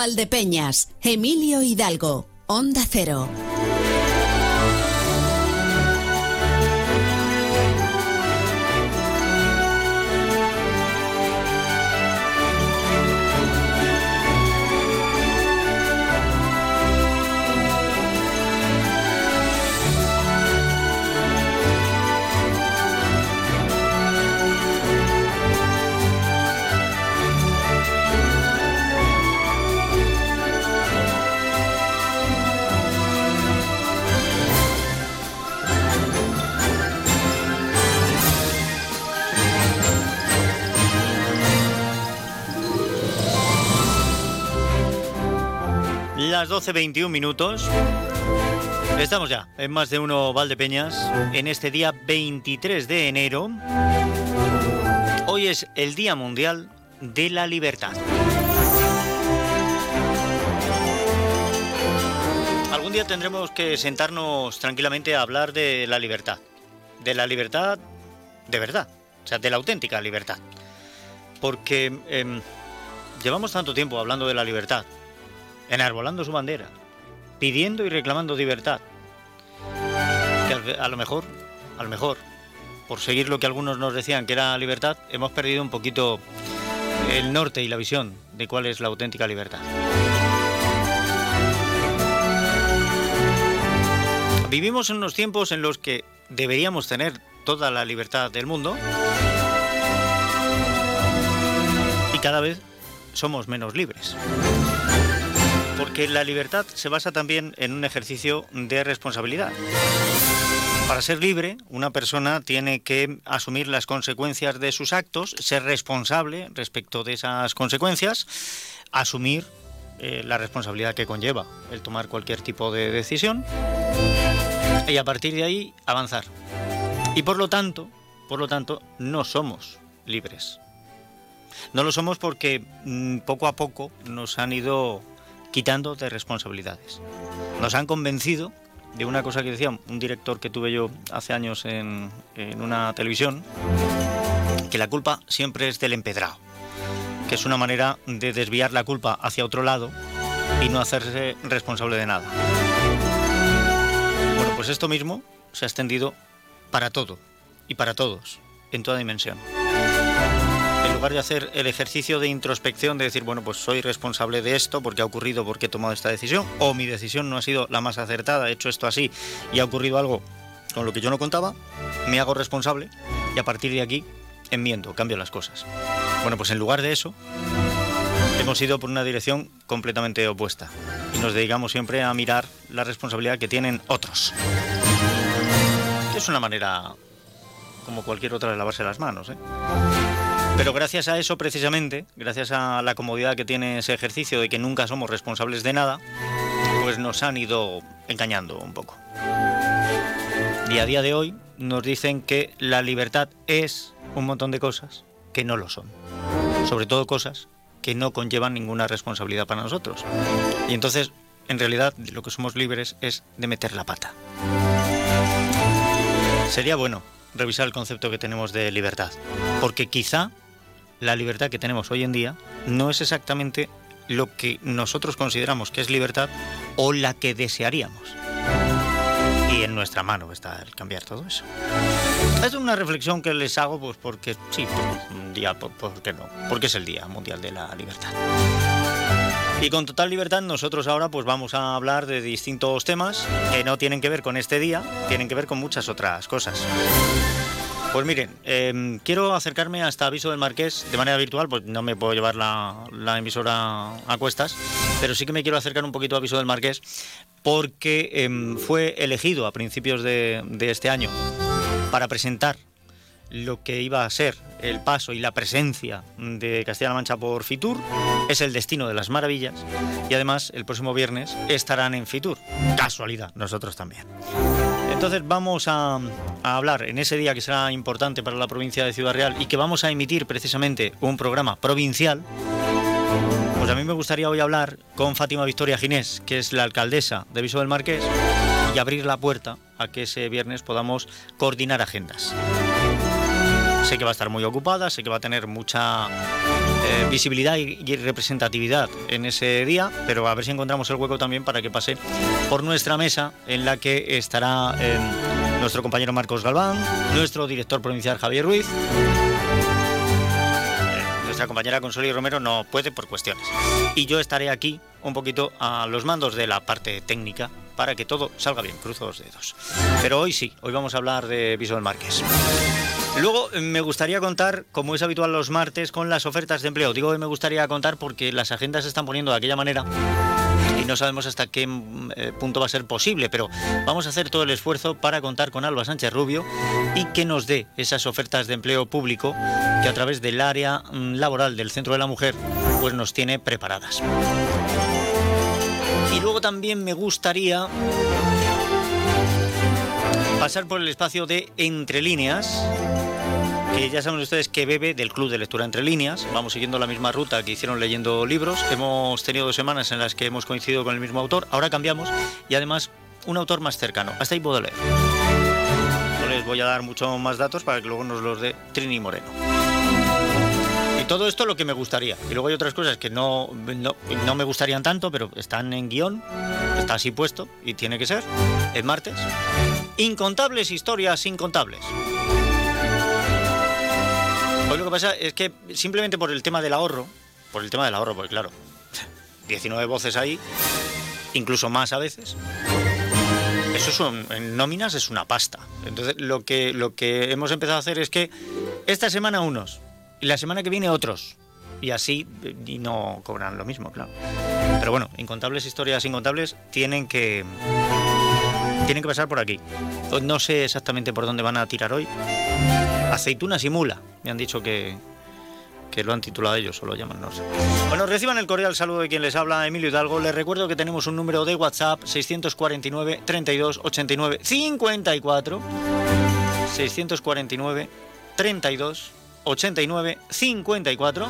1 Valdepeñas, Emilio Hidalgo, Onda Cero. 12.21 minutos. Estamos ya en más de uno Valdepeñas en este día 23 de enero. Hoy es el Día Mundial de la Libertad. Algún día tendremos que sentarnos tranquilamente a hablar de la libertad. De la libertad de verdad. O sea, de la auténtica libertad. Porque em, llevamos tanto tiempo hablando de la libertad enarbolando su bandera, pidiendo y reclamando libertad. Que a lo mejor, a lo mejor, por seguir lo que algunos nos decían que era libertad, hemos perdido un poquito el norte y la visión de cuál es la auténtica libertad. Vivimos en unos tiempos en los que deberíamos tener toda la libertad del mundo y cada vez somos menos libres. Porque la libertad se basa también en un ejercicio de responsabilidad. Para ser libre, una persona tiene que asumir las consecuencias de sus actos, ser responsable respecto de esas consecuencias, asumir eh, la responsabilidad que conlleva el tomar cualquier tipo de decisión y a partir de ahí avanzar. Y por lo tanto, por lo tanto, no somos libres. No lo somos porque mm, poco a poco nos han ido quitando de responsabilidades. Nos han convencido de una cosa que decía un director que tuve yo hace años en, una televisión, que la culpa siempre es del empedrado, que es una manera de desviar la culpa hacia otro lado y no hacerse responsable de nada. Bueno, pues esto mismo se ha extendido para todo y para todos, en toda dimensión lugar de hacer el ejercicio de introspección, de decir, bueno, pues soy responsable de esto porque ha ocurrido, porque he tomado esta decisión, o mi decisión no ha sido la más acertada, he hecho esto así y ha ocurrido algo con lo que yo no contaba, me hago responsable y a partir de aquí enmiendo, cambio las cosas. Bueno, pues en lugar de eso, hemos ido por una dirección completamente opuesta y nos dedicamos siempre a mirar la responsabilidad que tienen otros. Es una manera como cualquier otra de lavarse las manos. ¿eh? Pero gracias a eso, precisamente, gracias a la comodidad que tiene ese ejercicio de que nunca somos responsables de nada, pues nos han ido engañando un poco. Y a día de hoy nos dicen que la libertad es un montón de cosas que no lo son. Sobre todo cosas que no conllevan ninguna responsabilidad para nosotros. Y entonces, en realidad, lo que somos libres es de meter la pata. Sería bueno revisar el concepto que tenemos de libertad, porque quizá la libertad que tenemos hoy en día no es exactamente lo que nosotros consideramos que es libertad o la que desearíamos. Y en nuestra mano está el cambiar todo eso. Es una reflexión que les hago pues porque sí, un día, ¿por, qué no? Porque es el Día Mundial de la Libertad. Y con total libertad nosotros ahora pues vamos a hablar de distintos temas que no tienen que ver con este día, tienen que ver con muchas otras cosas. Pues miren, em, quiero acercarme hasta Aviso del Marqués de manera virtual, pues no me puedo llevar la, emisora a cuestas, pero sí que me quiero acercar un poquito a Aviso del Marqués porque em, fue elegido a principios de este año para presentar lo que iba a ser el paso y la presencia de Castilla-La Mancha por Fitur, es el destino de las maravillas y además el próximo viernes estarán en Fitur. Casualidad, nosotros también. Entonces vamos a, hablar en ese día que será importante para la provincia de Ciudad Real y que vamos a emitir precisamente un programa provincial. Pues a mí me gustaría hoy hablar con Fátima Victoria Ginés, que es la alcaldesa de Viso del Marqués, y abrir la puerta a que ese viernes podamos coordinar agendas. Sé que va a estar muy ocupada, sé que va a tener mucha eh, visibilidad y, representatividad en ese día, pero a ver si encontramos el hueco también para que pase por nuestra mesa en la que estará eh, nuestro compañero Marcos Galván, nuestro director provincial Javier Ruiz nuestra compañera Consoli Romero no puede por cuestiones. Y yo estaré aquí un poquito a los mandos de la parte técnica para que todo salga bien, cruzo los dedos. Pero hoy sí, hoy vamos a hablar de Visual Márquez. Luego me gustaría contar, como es habitual los martes, con las ofertas de empleo. Digo que me gustaría contar porque las agendas se están poniendo de aquella manera y no sabemos hasta qué mm, eh, punto va a ser posible, pero vamos a hacer todo el esfuerzo para contar con Alba Sánchez Rubio y que nos dé esas ofertas de empleo público que a través del área mm, laboral del Centro de la Mujer pues nos tiene preparadas. Y luego también me gustaría pasar por el espacio de Entre Líneas ya saben ustedes que bebe del Club de Lectura Entre Líneas. Vamos siguiendo la misma ruta que hicieron leyendo libros. Hemos tenido dos semanas en las que hemos coincidido con el mismo autor. Ahora cambiamos y además un autor más cercano. Hasta ahí puedo leer. No les voy a dar muchos más datos para que luego nos los dé Trini Moreno. Y todo esto lo que me gustaría. Y luego hay otras cosas que no, no, no me gustarían tanto, pero están en guion, está así puesto y tiene que ser. Es martes. Incontables historias incontables. Hoy lo que pasa es que simplemente por el tema del ahorro, por el tema del ahorro, porque claro, 19 voces ahí, incluso más a veces. Eso son, en nóminas es una pasta. Entonces lo que, lo que hemos empezado a hacer es que esta semana unos y la semana que viene otros. Y así y no cobran lo mismo, claro. Pero bueno, incontables historias incontables tienen que tienen que pasar por aquí. No sé exactamente por dónde van a tirar hoy. Aceitunas y mula. Me han dicho que, que lo han titulado ellos o lo llaman, no. Bueno, reciban el cordial saludo de quien les habla, Emilio Hidalgo. Les recuerdo que tenemos un número de WhatsApp 649 32 89 54 649 32 89 54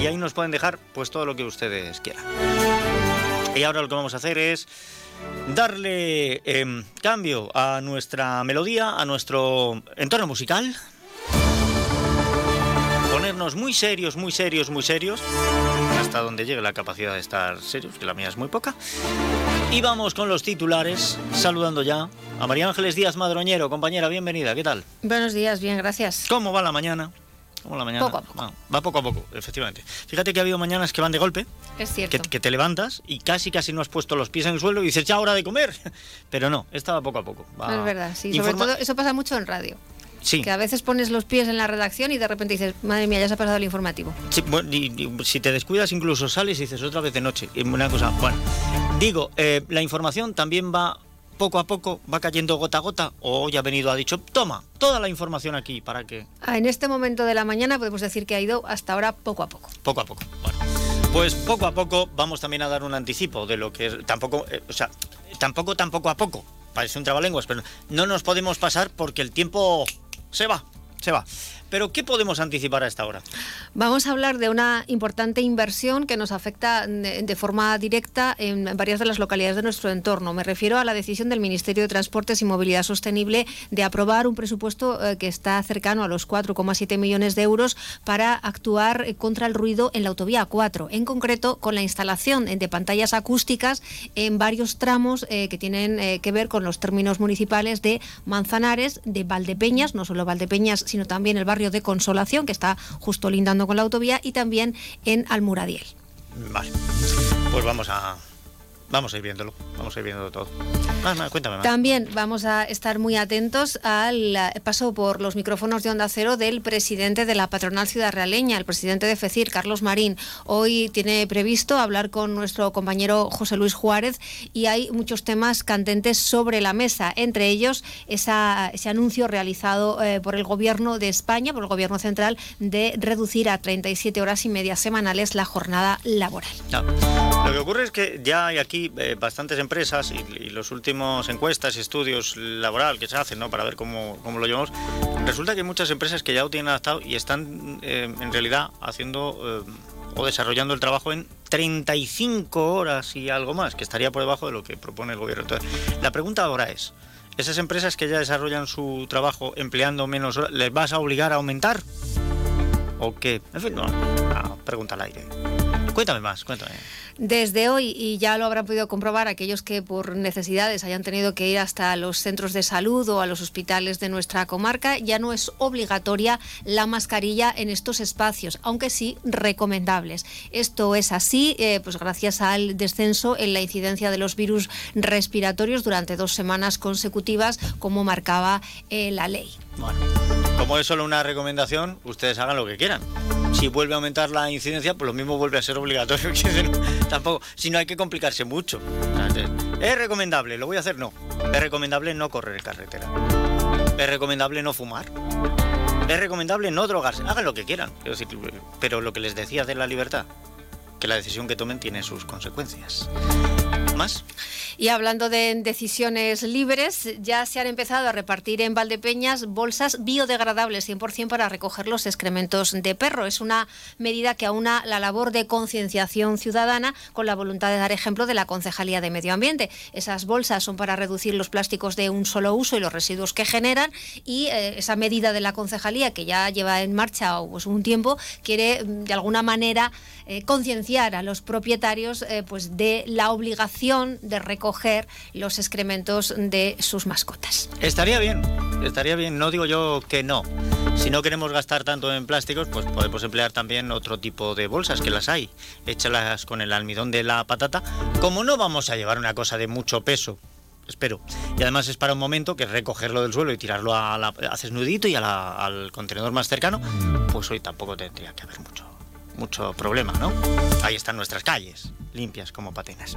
y ahí nos pueden dejar pues todo lo que ustedes quieran. Y ahora lo que vamos a hacer es darle em, cambio a nuestra melodía, a nuestro entorno musical ponernos muy serios, muy serios, muy serios, hasta donde llegue la capacidad de estar serios, que la mía es muy poca. Y vamos con los titulares, saludando ya a María Ángeles Díaz Madroñero, compañera, bienvenida, ¿qué tal? Buenos días, bien, gracias. ¿Cómo va la mañana? ¿Cómo la mañana? Poco a poco. Va, poco a poco, efectivamente. Fíjate que ha habido mañanas que van de golpe. Es cierto. Que, te levantas y casi casi no has puesto los pies en el suelo y dices, ya hora de comer. Pero no, estaba poco a poco. Es verdad, sí. Sobre todo eso pasa mucho en radio. Que a veces pones los pies en la redacción y de repente dices, madre mía, ya se ha pasado el informativo. si te descuidas, incluso sales y dices otra vez de noche. Una cosa, bueno. Digo, eh, la información también va poco a poco, va cayendo gota a gota, o ya ha venido, ha dicho, toma, toda la información aquí para que. Ah, en este momento de la mañana podemos decir que ha ido hasta ahora poco a poco. Poco a poco. Bueno. Pues poco a poco vamos también a dar un anticipo de lo que es, tampoco, eh, o sea, tampoco, tampoco a poco, parece un trabalenguas, pero no nos podemos pasar porque el tiempo se va, se va. Pero ¿qué podemos anticipar a esta hora? Vamos a hablar de una importante inversión que nos afecta de, forma directa en varias de las localidades de nuestro entorno. Me refiero a la decisión del Ministerio de Transportes y Movilidad Sostenible de aprobar un presupuesto eh, que está cercano a los 4,7 millones de euros para actuar eh, contra el ruido en la autovía 4, en concreto con la instalación de pantallas acústicas en varios tramos eh, que tienen que ver con los términos municipales de Manzanares, de Valdepeñas, no solo Valdepeñas, sino también el barrio de Consolación, que está justo lindando con la autovía, y también en Almuradiel. Vale, pues vamos a, Vamos a ir viéndolo, vamos a ir viendo todo. cuéntame También vamos a estar muy atentos al eh, paso por los micrófonos de Onda Cero del presidente de la patronal ciudad realeña, el presidente de FECIR, Carlos Marín. Hoy tiene previsto hablar con nuestro compañero José Luis Juárez y hay muchos temas candentes sobre la mesa, entre ellos esa, ese anuncio realizado eh, por el Gobierno de España, por el Gobierno central, de reducir a 37 horas y media semanales la jornada laboral. Lo que ocurre es que ya hay aquí eh, bastantes empresas y, los últimos encuestas y estudios laboral que se hacen ¿no? para ver cómo, cómo, lo llevamos, resulta que hay muchas empresas que ya lo tienen adaptado y están eh, en realidad haciendo eh, o desarrollando el trabajo en 35 horas y algo más, que estaría por debajo de lo que propone el gobierno. Entonces, la pregunta ahora es, esas empresas que ya desarrollan su trabajo empleando menos horas, ¿les vas a obligar a aumentar? ¿O qué? En fin, no, pregunta al aire. Cuéntame más, cuéntame. Desde hoy, y ya lo habrán podido comprobar aquellos que por necesidades hayan tenido que ir hasta los centros de salud o a los hospitales de nuestra comarca, ya no es obligatoria la mascarilla en estos espacios, aunque sí recomendables. Esto es así, eh, pues gracias al descenso en la incidencia de los virus respiratorios durante dos semanas consecutivas, como marcaba eh, la ley. Como es solo una recomendación, ustedes hagan lo que quieran. Si vuelve a aumentar la incidencia, pues lo mismo vuelve a ser obligatorio. Tampoco, si no hay que complicarse mucho. Es recomendable, lo voy a hacer, no. Es recomendable no correr carretera. Es recomendable no fumar. Es recomendable no drogarse. Hagan lo que quieran. Pero lo que les decía de la libertad, que la decisión que tomen tiene sus consecuencias. ¿Más? Y hablando de decisiones libres, ya se han empezado a repartir en Valdepeñas bolsas biodegradables 100% para recoger los excrementos de perro. Es una medida que aúna la labor de concienciación ciudadana con la voluntad de dar ejemplo de la Concejalía de Medio Ambiente. Esas bolsas son para reducir los plásticos de un solo uso y los residuos que generan y eh, esa medida de la Concejalía que ya lleva en marcha pues, un tiempo quiere mm, de alguna manera eh, concienciar a los propietarios eh, pues de la obligación de recoger los excrementos de sus mascotas. Estaría bien, estaría bien, no digo yo que no. Si no queremos gastar tanto en plásticos, pues podemos emplear también otro tipo de bolsas, que las hay. Échalas con el almidón de la patata. Como no vamos a llevar una cosa de mucho peso, espero. Y además es para un momento que recogerlo del suelo y tirarlo a la, haces nudito y al contenedor más cercano, pues hoy tampoco tendría que haber mucho, mucho problema, ¿no? Ahí están nuestras calles limpias como patinas.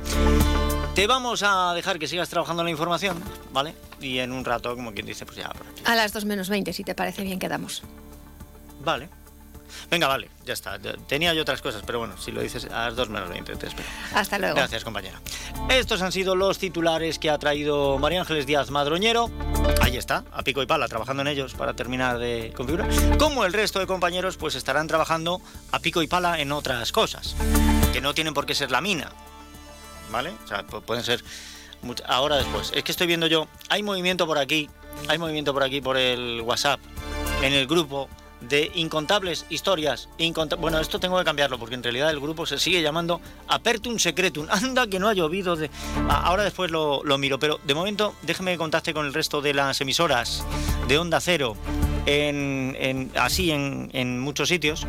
Te vamos a dejar que sigas trabajando en la información, ¿vale? Y en un rato, como quien dice, pues ya. A las 2 menos 20, si te parece bien, quedamos. Vale. Venga, vale, ya está. Tenía yo otras cosas, pero bueno, si lo dices a las 2 menos 20, te espero. Hasta luego. Gracias, compañera. Estos han sido los titulares que ha traído María Ángeles Díaz Madroñero. Ahí está, a pico y pala, trabajando en ellos para terminar de configurar. Como el resto de compañeros, pues estarán trabajando a pico y pala en otras cosas, que no tienen por qué ser la mina. ¿Vale? O sea, pueden ser ahora después. Es que estoy viendo yo, hay movimiento por aquí, hay movimiento por aquí por el WhatsApp, en el grupo de incontables historias. bueno, esto tengo que cambiarlo porque en realidad el grupo se sigue llamando Apertum Secretum. Anda que no ha llovido. De... ahora después lo, miro, pero de momento déjeme que contacte con el resto de las emisoras de Onda Cero, en, así en, en muchos sitios,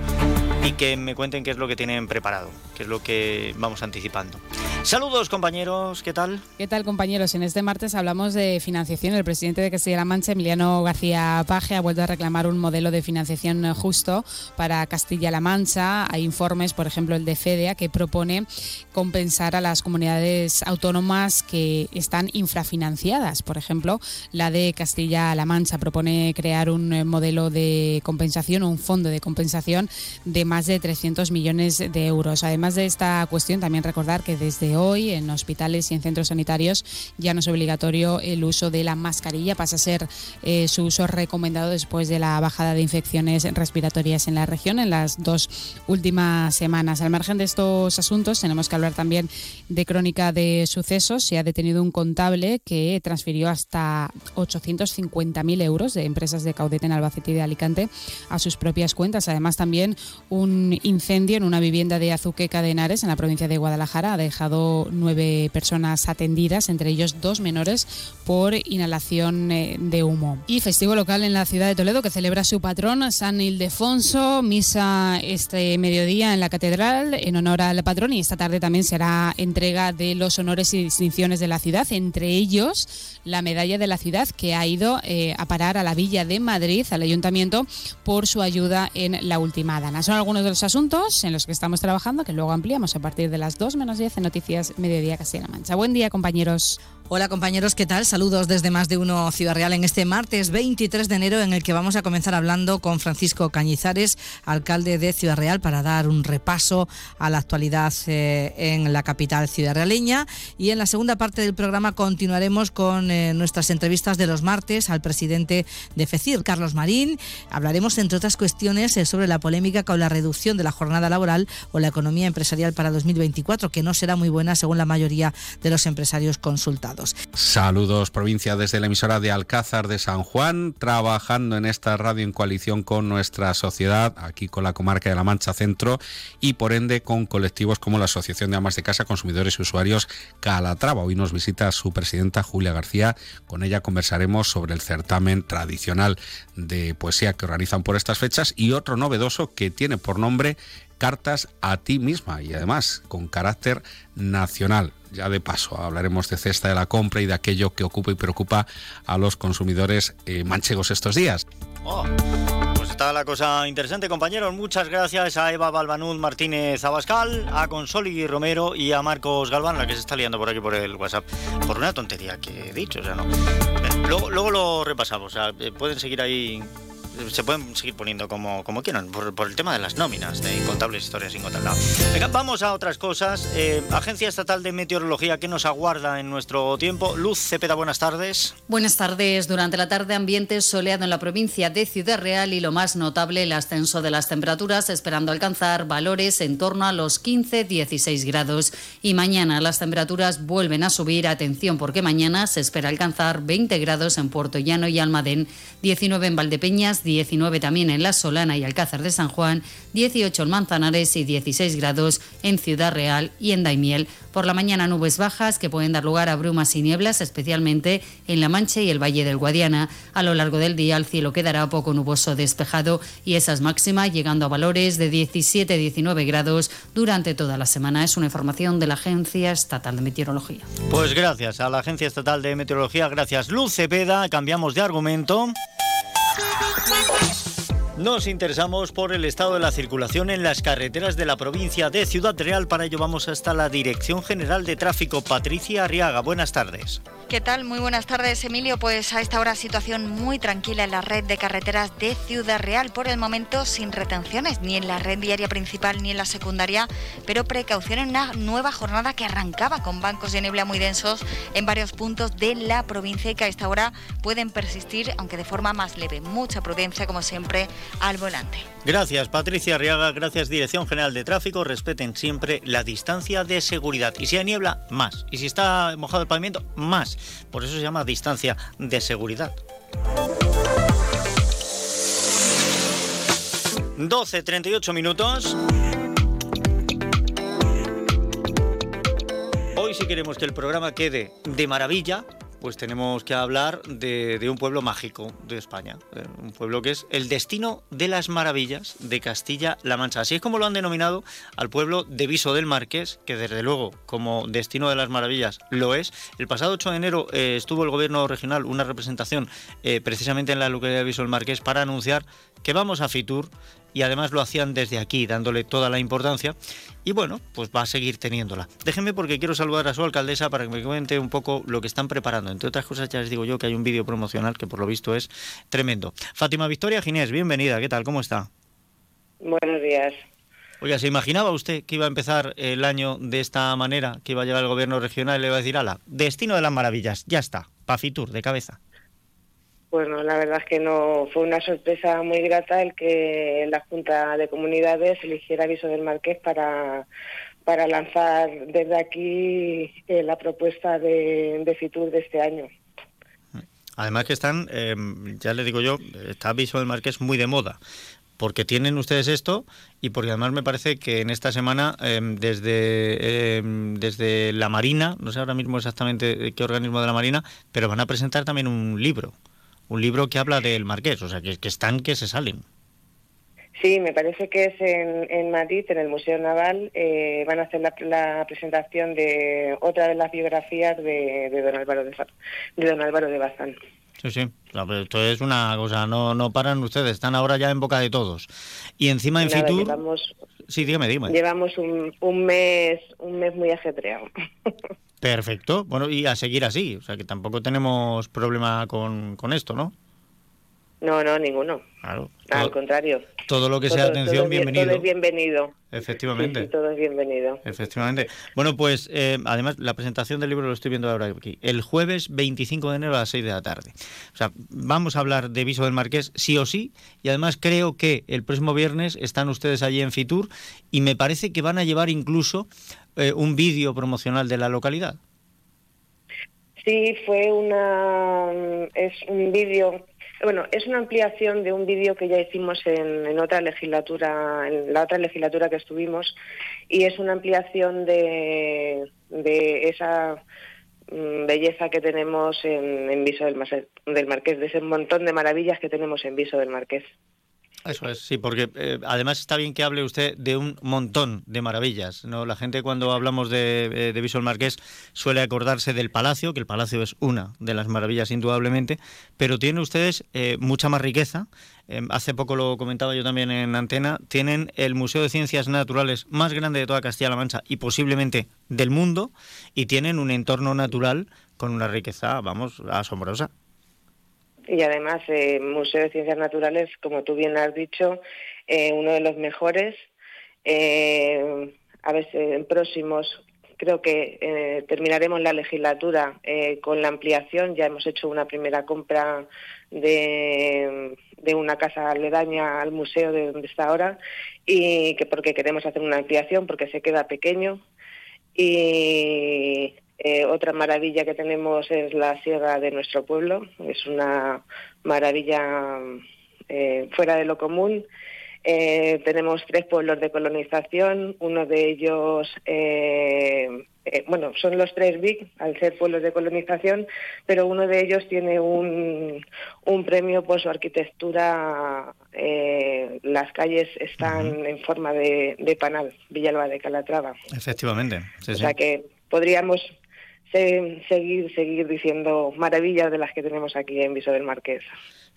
y que me cuenten qué es lo que tienen preparado, qué es lo que vamos anticipando. Saludos compañeros, ¿qué tal? ¿Qué tal compañeros? En este martes hablamos de financiación. El presidente de Castilla-La Mancha, Emiliano García Paje, ha vuelto a reclamar un modelo de financiación justo para Castilla-La Mancha. Hay informes, por ejemplo el de FEDEA, que propone compensar a las comunidades autónomas que están infrafinanciadas. Por ejemplo, la de Castilla-La Mancha propone crear un modelo de compensación, un fondo de compensación de más de 300 millones de euros. Además de esta cuestión, también recordar que desde hoy en hospitales y en centros sanitarios ya no es obligatorio el uso de la mascarilla, pasa a ser eh, su uso recomendado después de la bajada de infecciones respiratorias en la región en las dos últimas semanas. Al margen de estos asuntos tenemos que hablar también de crónica de sucesos. Se ha detenido un contable que transfirió hasta 850.000 euros de empresas de Caudete en Albacete y de Alicante a sus propias cuentas. Además también un incendio en una vivienda de Azuqueca de Henares en la provincia de Guadalajara ha dejado nueve personas atendidas, entre ellos dos menores, por inhalación eh, de humo. Y festivo local en la ciudad de Toledo que celebra su patrón, San Ildefonso, misa este mediodía en la catedral en honor al patrón y esta tarde también será entrega de los honores y distinciones de la ciudad, entre ellos la medalla de la ciudad que ha ido eh, a parar a la Villa de Madrid, al ayuntamiento, por su ayuda en la última dana. Algunos de los asuntos en los que estamos trabajando que luego ampliamos a partir de las 2 menos 10 en Noticias Mediodía Castilla-La Mancha. Buen día, compañeros. Hola compañeros, ¿qué tal? Saludos desde Más de Uno Ciudad Real en este martes 23 de enero en el que vamos a comenzar hablando con Francisco Cañizares, alcalde de Ciudad Real, para dar un repaso a la actualidad eh, en la capital ciudad realeña. Y en la segunda parte del programa continuaremos con eh, nuestras entrevistas de los martes al presidente de FECIR, Carlos Marín. Hablaremos, entre otras cuestiones, eh, sobre la polémica con la reducción de la jornada laboral o la economía empresarial para 2024, que no será muy buena según la mayoría de los empresarios consultados. Saludos provincia desde la emisora de Alcázar de San Juan, trabajando en esta radio en coalición con nuestra sociedad, aquí con la comarca de la Mancha Centro y por ende con colectivos como la Asociación de Amas de Casa, Consumidores y Usuarios Calatrava. Hoy nos visita su presidenta Julia García. Con ella conversaremos sobre el certamen tradicional de poesía que organizan por estas fechas y otro novedoso que tiene por nombre Cartas a ti misma y además con carácter nacional. Ya de paso hablaremos de cesta de la compra y de aquello que ocupa y preocupa a los consumidores eh, manchegos estos días. Oh, pues está la cosa interesante, compañeros. Muchas gracias a Eva Balbanud Martínez Abascal, a Consoli Romero y a Marcos Galván, la que se está liando por aquí por el WhatsApp, por una tontería que he dicho. O sea, no. Luego, lo repasamos. Eh, pueden seguir ahí se pueden seguir poniendo como, como quieran, por, el tema de las nóminas, de incontables historias sin contar. Venga, vamos a otras cosas. Eh, Agencia Estatal de Meteorología, ¿qué nos aguarda en nuestro tiempo? Luz Cepeda, buenas tardes. Buenas tardes. Durante la tarde, ambiente soleado en la provincia de Ciudad Real y lo más notable, el ascenso de las temperaturas, esperando alcanzar valores en torno a los 15-16 grados. Y mañana las temperaturas vuelven a subir. Atención, porque mañana se espera alcanzar 20 grados en Puerto Llano y Almadén, 19 en Valdepeñas, 19 también en La Solana y Alcázar de San Juan, 18 en Manzanares y 16 grados en Ciudad Real y en Daimiel. Por la mañana nubes bajas que pueden dar lugar a brumas y nieblas, especialmente en La Mancha y el Valle del Guadiana. A lo largo del día el cielo quedará poco nuboso despejado y esas máximas llegando a valores de 17-19 grados durante toda la semana. Es una información de la Agencia Estatal de Meteorología. Pues gracias a la Agencia Estatal de Meteorología, gracias Luz Cepeda, cambiamos de argumento. Nos interesamos por el estado de la circulación en las carreteras de la provincia de Ciudad Real. Para ello vamos hasta la Dirección General de Tráfico. Patricia Arriaga, buenas tardes. ¿Qué tal? Muy buenas tardes, Emilio. Pues a esta hora situación muy tranquila en la red de carreteras de Ciudad Real. Por el momento sin retenciones, ni en la red diaria principal ni en la secundaria, pero precaución en una nueva jornada que arrancaba con bancos de niebla muy densos en varios puntos de la provincia y que a esta hora pueden persistir, aunque de forma más leve. Mucha prudencia, como siempre, al volante. Gracias, Patricia Arriaga. Gracias, Dirección General de Tráfico. Respeten siempre la distancia de seguridad. Y si hay niebla, más. Y si está mojado el pavimento, más. Por eso se llama distancia de seguridad. 12, 38 minutos. Hoy si queremos que el programa quede de maravilla, pues tenemos que hablar de, un pueblo mágico de España, eh, un pueblo que es el destino de las maravillas de Castilla-La Mancha. Así es como lo han denominado al pueblo de Viso del Marqués, que desde luego como destino de las maravillas lo es. El pasado 8 de enero eh, estuvo el gobierno regional una representación eh, precisamente en la localidad de Viso del Marqués para anunciar que vamos a Fitur y además lo hacían desde aquí, dándole toda la importancia. Y bueno, pues va a seguir teniéndola. Déjenme porque quiero saludar a su alcaldesa para que me cuente un poco lo que están preparando. Entre otras cosas, ya les digo yo que hay un vídeo promocional que por lo visto es tremendo. Fátima Victoria Ginés, bienvenida. ¿Qué tal? ¿Cómo está? Buenos días. Oiga, ¿se imaginaba usted que iba a empezar el año de esta manera? Que iba a llegar el gobierno regional y le iba a decir, ala, destino de las maravillas, ya está, Pafitur, de cabeza. Bueno, la verdad es que no fue una sorpresa muy grata el que la Junta de Comunidades eligiera Viso del Marqués para, para lanzar desde aquí eh, la propuesta de, Fitur de este año. Además que están, em, ya le digo yo, está Viso del Marqués muy de moda porque tienen ustedes esto y porque además me parece que en esta semana em, desde, em, desde la Marina, no sé ahora mismo exactamente qué organismo de la Marina, pero van a presentar también un libro un libro que habla del marqués, o sea, que, están que se salen. Sí, me parece que es en, Madrid, en el Museo Naval, eh, van a hacer la, presentación de otra de las biografías de, de don Álvaro de, de don Álvaro de Bazán. Sí, sí, esto es una cosa, no, no paran ustedes, están ahora ya en boca de todos. Y encima en Fitur... Llevamos, sí, dígame, dígame. Llevamos un, un, mes, un mes muy ajetreado. Perfecto. Bueno, y a seguir así. O sea, que tampoco tenemos problema con, con esto, ¿no? No, no, ninguno. Claro. Al contrario. Todo lo que sea atención, bienvenido. Todo es bienvenido. Efectivamente. todo es bienvenido. Efectivamente. Bueno, pues eh, además la presentación del libro lo estoy viendo ahora aquí. El jueves 25 de enero a las 6 de la tarde. O sea, vamos a hablar de Viso del Marqués sí o sí. Y además creo que el próximo viernes están ustedes allí en Fitur y me parece que van a llevar incluso eh, un vídeo promocional de la localidad. Sí, fue una es un vídeo, bueno, es una ampliación de un vídeo que ya hicimos en, otra legislatura, en la otra legislatura que estuvimos, y es una ampliación de, esa mm, belleza que tenemos en, Viso del Marqués, de ese montón de maravillas que tenemos en Viso del Marqués. Eso es, sí, porque eh, además está bien que hable usted de un montón de maravillas. ¿no? La gente cuando hablamos de, eh, de Visual Marqués suele acordarse del Palacio, que el Palacio es una de las maravillas indudablemente, pero tienen ustedes eh, mucha más riqueza. Hace poco lo comentaba yo también en antena, tienen el Museo de Ciencias Naturales más grande de toda Castilla-La Mancha y posiblemente del mundo, y tienen un entorno natural con una riqueza, vamos, asombrosa y además eh, Museo de Ciencias Naturales, como tú bien has dicho, eh, uno de los mejores. Eh, a ver, en próximos creo que eh, terminaremos la legislatura eh, con la ampliación. Ya hemos hecho una primera compra de, de, una casa aledaña al museo de donde está ahora y que porque queremos hacer una ampliación porque se queda pequeño y eh, otra maravilla que tenemos es la sierra de nuestro pueblo. Es una maravilla eh, fuera de lo común. Eh, tenemos tres pueblos de colonización, uno de ellos, eh, eh, bueno, son los tres BIC al ser pueblos de colonización, pero uno de ellos tiene un, un premio por su arquitectura. Eh, las calles están uh -huh. en forma de, de, panal, Villalba de Calatrava. Efectivamente. Sí, o sea que podríamos seguir, seguir diciendo maravillas de las que tenemos aquí en Viso del Marqués.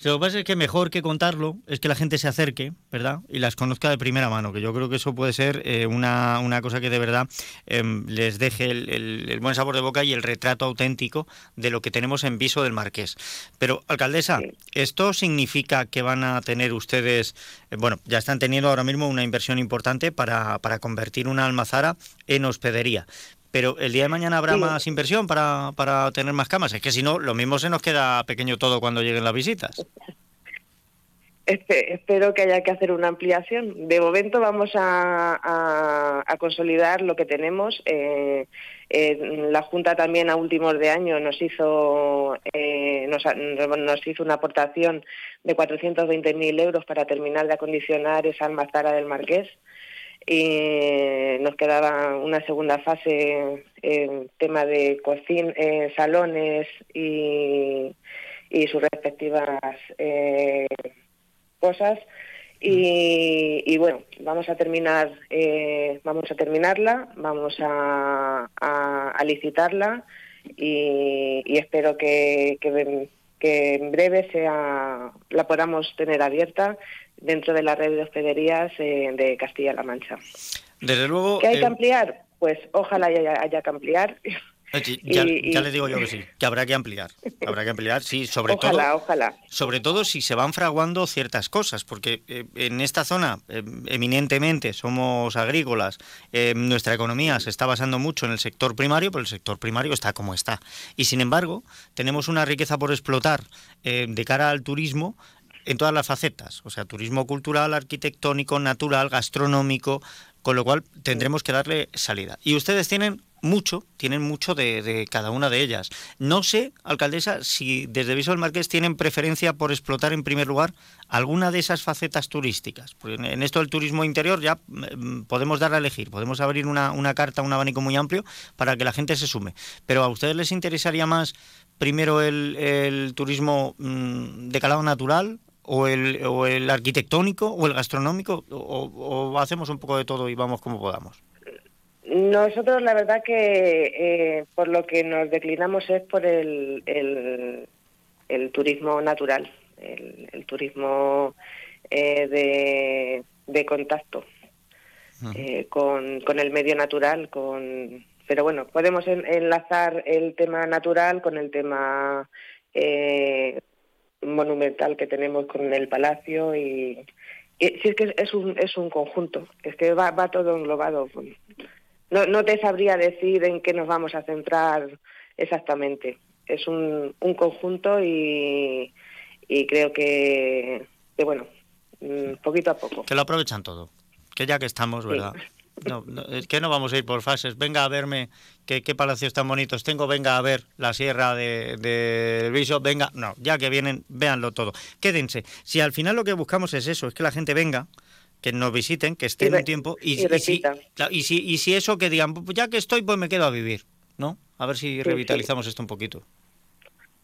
Lo que pasa es que mejor que contarlo es que la gente se acerque, ¿verdad? Y las conozca de primera mano, que yo creo que eso puede ser eh, una, una, cosa que de verdad eh, les deje el, el, el, buen sabor de boca y el retrato auténtico de lo que tenemos en Viso del Marqués. Pero, alcaldesa, sí. ¿esto significa que van a tener ustedes, eh, bueno, ya están teniendo ahora mismo una inversión importante para, para convertir una almazara en hospedería? Pero el día de mañana habrá sí. más inversión para, para tener más camas. Es que si no, lo mismo se nos queda pequeño todo cuando lleguen las visitas. Espero que haya que hacer una ampliación. De momento vamos a, a, a consolidar lo que tenemos. Eh, eh, la Junta también a últimos de año nos hizo eh, nos, nos, hizo una aportación de 420.000 euros para terminar de acondicionar esa almazara del Marqués y nos quedaba una segunda fase en tema de cocina, eh, salones y, y, sus respectivas eh, cosas. Y, bueno vamos a terminar eh, vamos a terminarla vamos a, licitarla y, y, espero que, que, que en breve sea la podamos tener abierta dentro de la red de hospederías eh, de Castilla-La Mancha. Desde luego. ¿Qué hay eh... que ampliar? Pues ojalá haya, haya que ampliar. Ya, y, ya, le digo yo que sí, que habrá que ampliar, habrá que ampliar, sí, sobre ojalá, todo, ojalá. sobre todo si se van fraguando ciertas cosas, porque eh, en esta zona eh, eminentemente somos agrícolas, eh, nuestra economía se está basando mucho en el sector primario, pero el sector primario está como está, y sin embargo tenemos una riqueza por explotar eh, de cara al turismo en todas las facetas, o sea, turismo cultural, arquitectónico, natural, gastronómico, con lo cual tendremos que darle salida. Y ustedes tienen mucho, tienen mucho de, cada una de ellas. No sé, alcaldesa, si desde Viso del Marqués tienen preferencia por explotar en primer lugar alguna de esas facetas turísticas. Porque en esto del turismo interior ya mm, podemos dar a elegir, podemos abrir una, una carta, un abanico muy amplio para que la gente se sume. Pero a ustedes les interesaría más primero el, el turismo mmm, de calado natural, o el, o el arquitectónico o el gastronómico o, o, hacemos un poco de todo y vamos como podamos? Nosotros la verdad que eh, por lo que nos declinamos es por el, el, el turismo natural, el, el turismo eh, de, de, contacto uh -huh. eh, con, con, el medio natural, con pero bueno, podemos en, enlazar el tema natural con el tema eh, monumental que tenemos con el palacio y, y si es que es un, es un conjunto, es que va, va todo englobado. No, no te sabría decir en qué nos vamos a centrar exactamente. Es un, un conjunto y, y creo que, que, bueno, mm, poquito a poco. Que lo aprovechan todo, que ya que estamos, ¿verdad? Sí. No, que no vamos a ir por fases. Venga a verme qué, qué palacios tan bonitos tengo, venga a ver la sierra del de, Viso, venga, no, ya que vienen, véanlo todo. Quédense. Si al final lo que buscamos es eso, es que la gente venga, que nos visiten, que estén un tiempo y, y, si, y, si, y si eso que digan, pues ya que estoy, pues me quedo a vivir, ¿no? A ver si revitalizamos esto un poquito.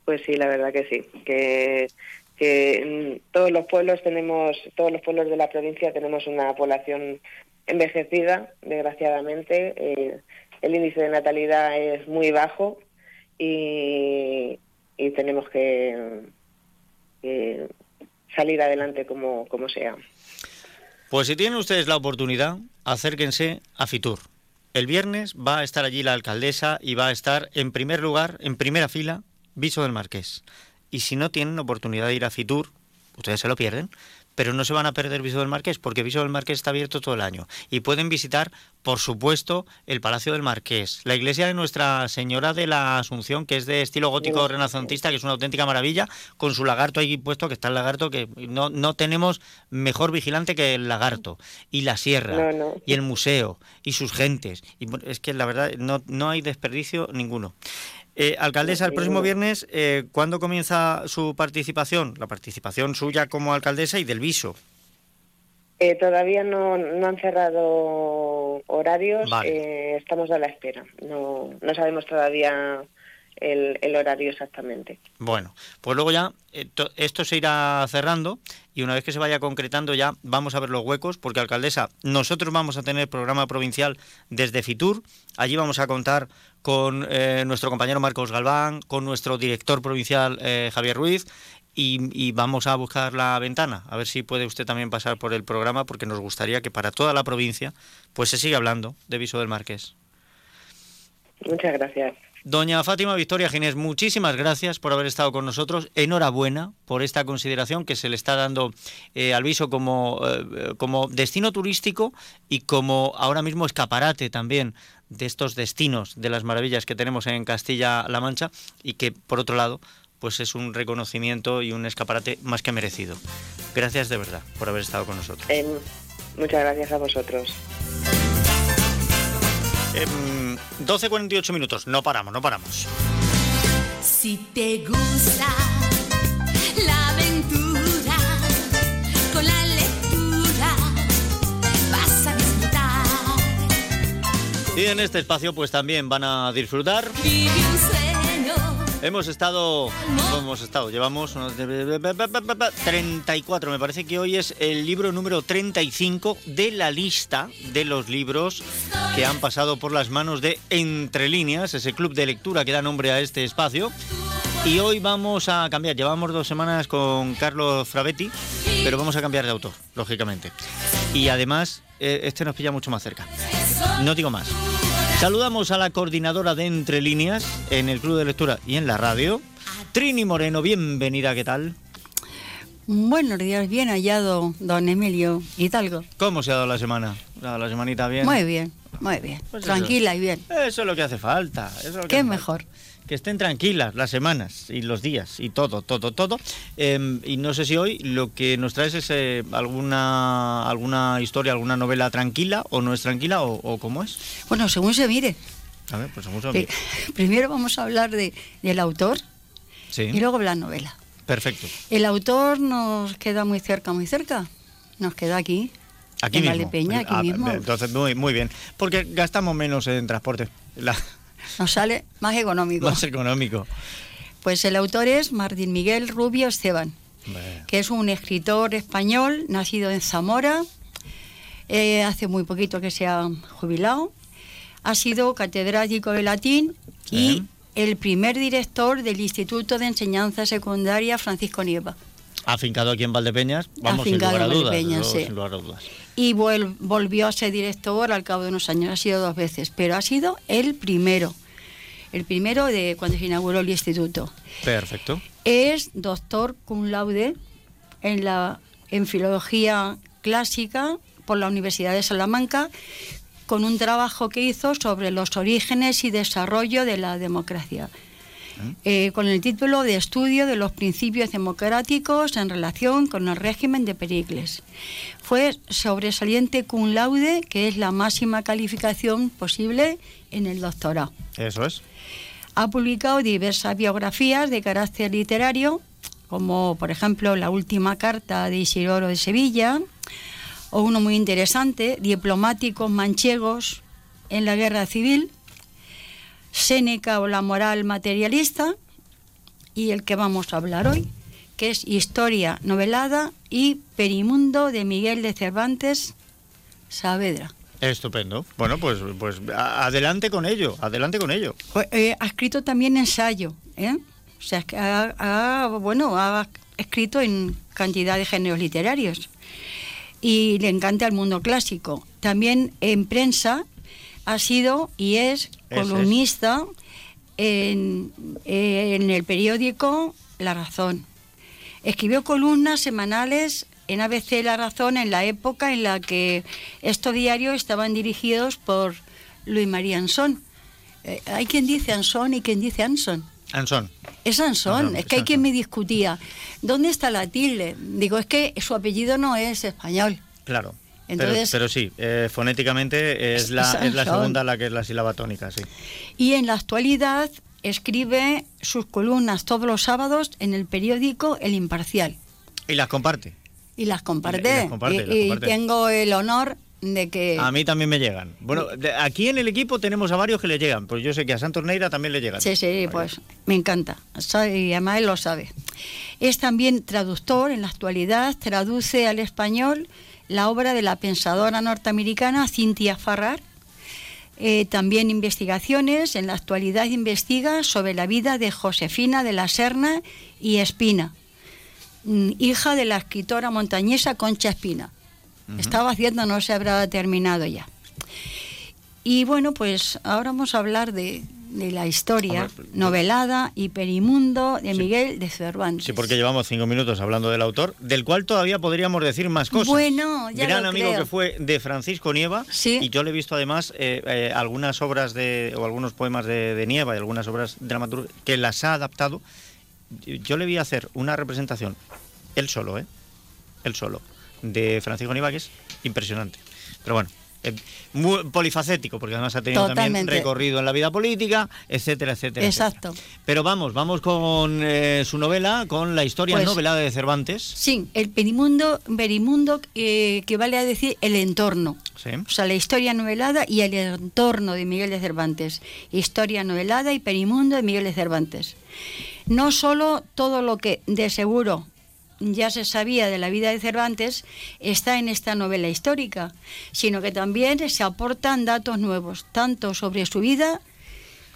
Pues sí, la verdad que sí, que que todos los pueblos tenemos, todos los pueblos de la provincia tenemos una población envejecida, desgraciadamente. Eh, el índice de natalidad es muy bajo y, tenemos que, salir adelante como, como sea. Pues si tienen ustedes la oportunidad, acérquense a Fitur. El viernes va a estar allí la alcaldesa y va a estar en primer lugar, en primera fila, Viso del Marqués. Y si no tienen oportunidad de ir a Fitur, ustedes se lo pierden, pero no se van a perder Viso del Marqués, porque Viso del Marqués está abierto todo el año. Y pueden visitar, por supuesto, el Palacio del Marqués, la iglesia de Nuestra Señora de la Asunción, que es de estilo gótico renacentista, que es una auténtica maravilla, con su lagarto ahí puesto, que está el lagarto, que no, no tenemos mejor vigilante que el lagarto. Y la sierra, y el museo, y sus gentes. Y es que la verdad no, no hay desperdicio ninguno. Eh, alcaldesa, el próximo viernes, eh, ¿cuándo comienza su participación? La participación suya como alcaldesa y del viso. Eh, todavía no, han cerrado horarios, eh, estamos a la espera. No, no sabemos todavía el, horario exactamente. Bueno, pues luego ya esto se irá cerrando y una vez que se vaya concretando ya vamos a ver los huecos, porque alcaldesa, nosotros vamos a tener programa provincial desde Fitur, allí vamos a contar con eh, nuestro compañero Marcos Galván, con nuestro director provincial eh, Javier Ruiz y, vamos a buscar la ventana, a ver si puede usted también pasar por el programa, porque nos gustaría que para toda la provincia pues se siga hablando de Viso del Marqués. Muchas gracias. Doña Fátima Victoria Ginés, muchísimas gracias por haber estado con nosotros. Enhorabuena por esta consideración que se le está dando eh, al Viso como, como destino turístico y como ahora mismo escaparate también de estos destinos, de las maravillas que tenemos en Castilla-La Mancha y que, por otro lado, pues es un reconocimiento y un escaparate más que merecido. Gracias de verdad por haber estado con nosotros. Em, muchas gracias a vosotros. 12.48 em, minutos, no paramos, no paramos. Si te gusta la aventura con la Y en este espacio pues también van a disfrutar. Hemos estado, hemos estado, llevamos 34, me parece que hoy es el libro número 35 de la lista de los libros que han pasado por las manos de Entre Líneas, ese club de lectura que da nombre a este espacio. Y hoy vamos a cambiar, llevamos dos semanas con Carlos Frabetti, pero vamos a cambiar de autor, lógicamente. Y además, eh, este nos pilla mucho más cerca. No digo más. Saludamos a la coordinadora de Entre Líneas en el Club de Lectura y en la radio. Trini Moreno, bienvenida, ¿qué tal? Buenos días, bien hallado, don Emilio Hidalgo. ¿Cómo se ha dado la semana? ¿La semanita bien? Muy bien, muy bien. Pues Tranquila y bien. Eso es lo que hace falta. ¿Qué mejor? Que estén tranquilas las semanas y los días y todo, todo, todo. Em, y no sé si hoy lo que nos traes es eh, alguna, alguna historia, alguna novela tranquila o no es tranquila o, cómo es. Bueno, según se mire. A ver, pues según se mire. primero vamos a hablar de, del autor y luego la novela. Perfecto. El autor nos queda muy cerca, muy cerca. Nos queda aquí. Aquí en mismo. Valdepeña, aquí ah, mismo. Entonces, muy, muy bien. Porque gastamos menos en transporte. La, nos sale más económico. Más económico. Pues el autor es Martín Miguel Rubio Esteban, que es un escritor español nacido en Zamora, eh, hace muy poquito que se ha jubilado, ha sido catedrático de latín y el primer director del Instituto de Enseñanza Secundaria Francisco Nieva. Afincado aquí en Valdepeñas, vamos, sin lugar, a dudas, sin lugar a dudas y volvió a ser director al cabo de unos años, ha sido dos veces, pero ha sido el primero, el primero de cuando se inauguró el instituto. Perfecto. Es doctor cum laude en, la, en filología clásica por la Universidad de Salamanca, con un trabajo que hizo sobre los orígenes y desarrollo de la democracia. Eh, con el título de Estudio de los Principios Democráticos en relación con el régimen de Pericles. Fue sobresaliente cum laude, que es la máxima calificación posible en el doctorado. Eso es. Ha publicado diversas biografías de carácter literario, como por ejemplo La última carta de Isidoro de Sevilla, o uno muy interesante, Diplomáticos manchegos en la guerra civil, Séneca o la moral materialista, y el que vamos a hablar hoy, que es Historia novelada y Perimundo de Miguel de Cervantes Saavedra. Estupendo. Bueno, pues, pues adelante con ello, adelante con ello. Pues, eh, ha escrito también ensayo, ¿eh? O sea, que ha, bueno, ha escrito en cantidad de géneros literarios y le encanta el mundo clásico. También en prensa ha sido y es columnista en, en el periódico La Razón. Escribió columnas semanales en ABC La Razón en la época en la que estos diarios estaban dirigidos por Luis María Anson. Eh, hay quien dice Anson y quien dice Anson. Anson. Es Anson, es que hay quien me discutía, ¿dónde está la tilde? Digo, es que su apellido no es español. Claro. Entonces, pero, sí, eh, fonéticamente es, la, es la segunda la que es la sílaba tónica, sí. Y en la actualidad escribe sus columnas todos los sábados en el periódico El Imparcial. ¿Y las comparte? Y las comparte. Y, tengo el honor de que... A mí también me llegan. Bueno, aquí en el equipo tenemos a varios que le llegan, pues yo sé que a Santos Neira también le llegan. Sí, sí, pues me encanta. Y además él lo sabe. Es también traductor en la actualidad, traduce al español la obra de la pensadora norteamericana Cynthia Farrar. Eh, también investigaciones, en la actualidad investiga sobre la vida de Josefina de la Serna y Espina, mm, hija de la escritora montañesa Concha Espina. Estaba haciendo, no se habrá terminado ya. Y bueno, pues ahora vamos a hablar de, la historia novelada y perimundo de Miguel de Cervantes. Sí, porque llevamos cinco minutos hablando del autor, del cual todavía podríamos decir más cosas. Bueno, ya Gran amigo que fue de Francisco Nieva. Sí. Y yo le he visto además eh, eh, algunas obras de, o algunos poemas de, de Nieva y algunas obras dramatúrgicas que las ha adaptado. Yo le vi hacer una representación, él solo, ¿eh? Él solo de Francisco Nivagues, impresionante. Pero bueno, muy polifacético, porque además ha tenido también recorrido en la vida política, etcétera, etcétera. Exacto. Pero vamos, vamos con eh, su novela, con la historia pues, novelada de Cervantes. Sí, el perimundo, perimundo eh, que vale a decir el entorno. Sí. O sea, la historia novelada y el entorno de Miguel de Cervantes. Historia novelada y perimundo de Miguel de Cervantes. No solo todo lo que de seguro ya se sabía de la vida de Cervantes está en esta novela histórica, sino que también se aportan datos nuevos, tanto sobre su vida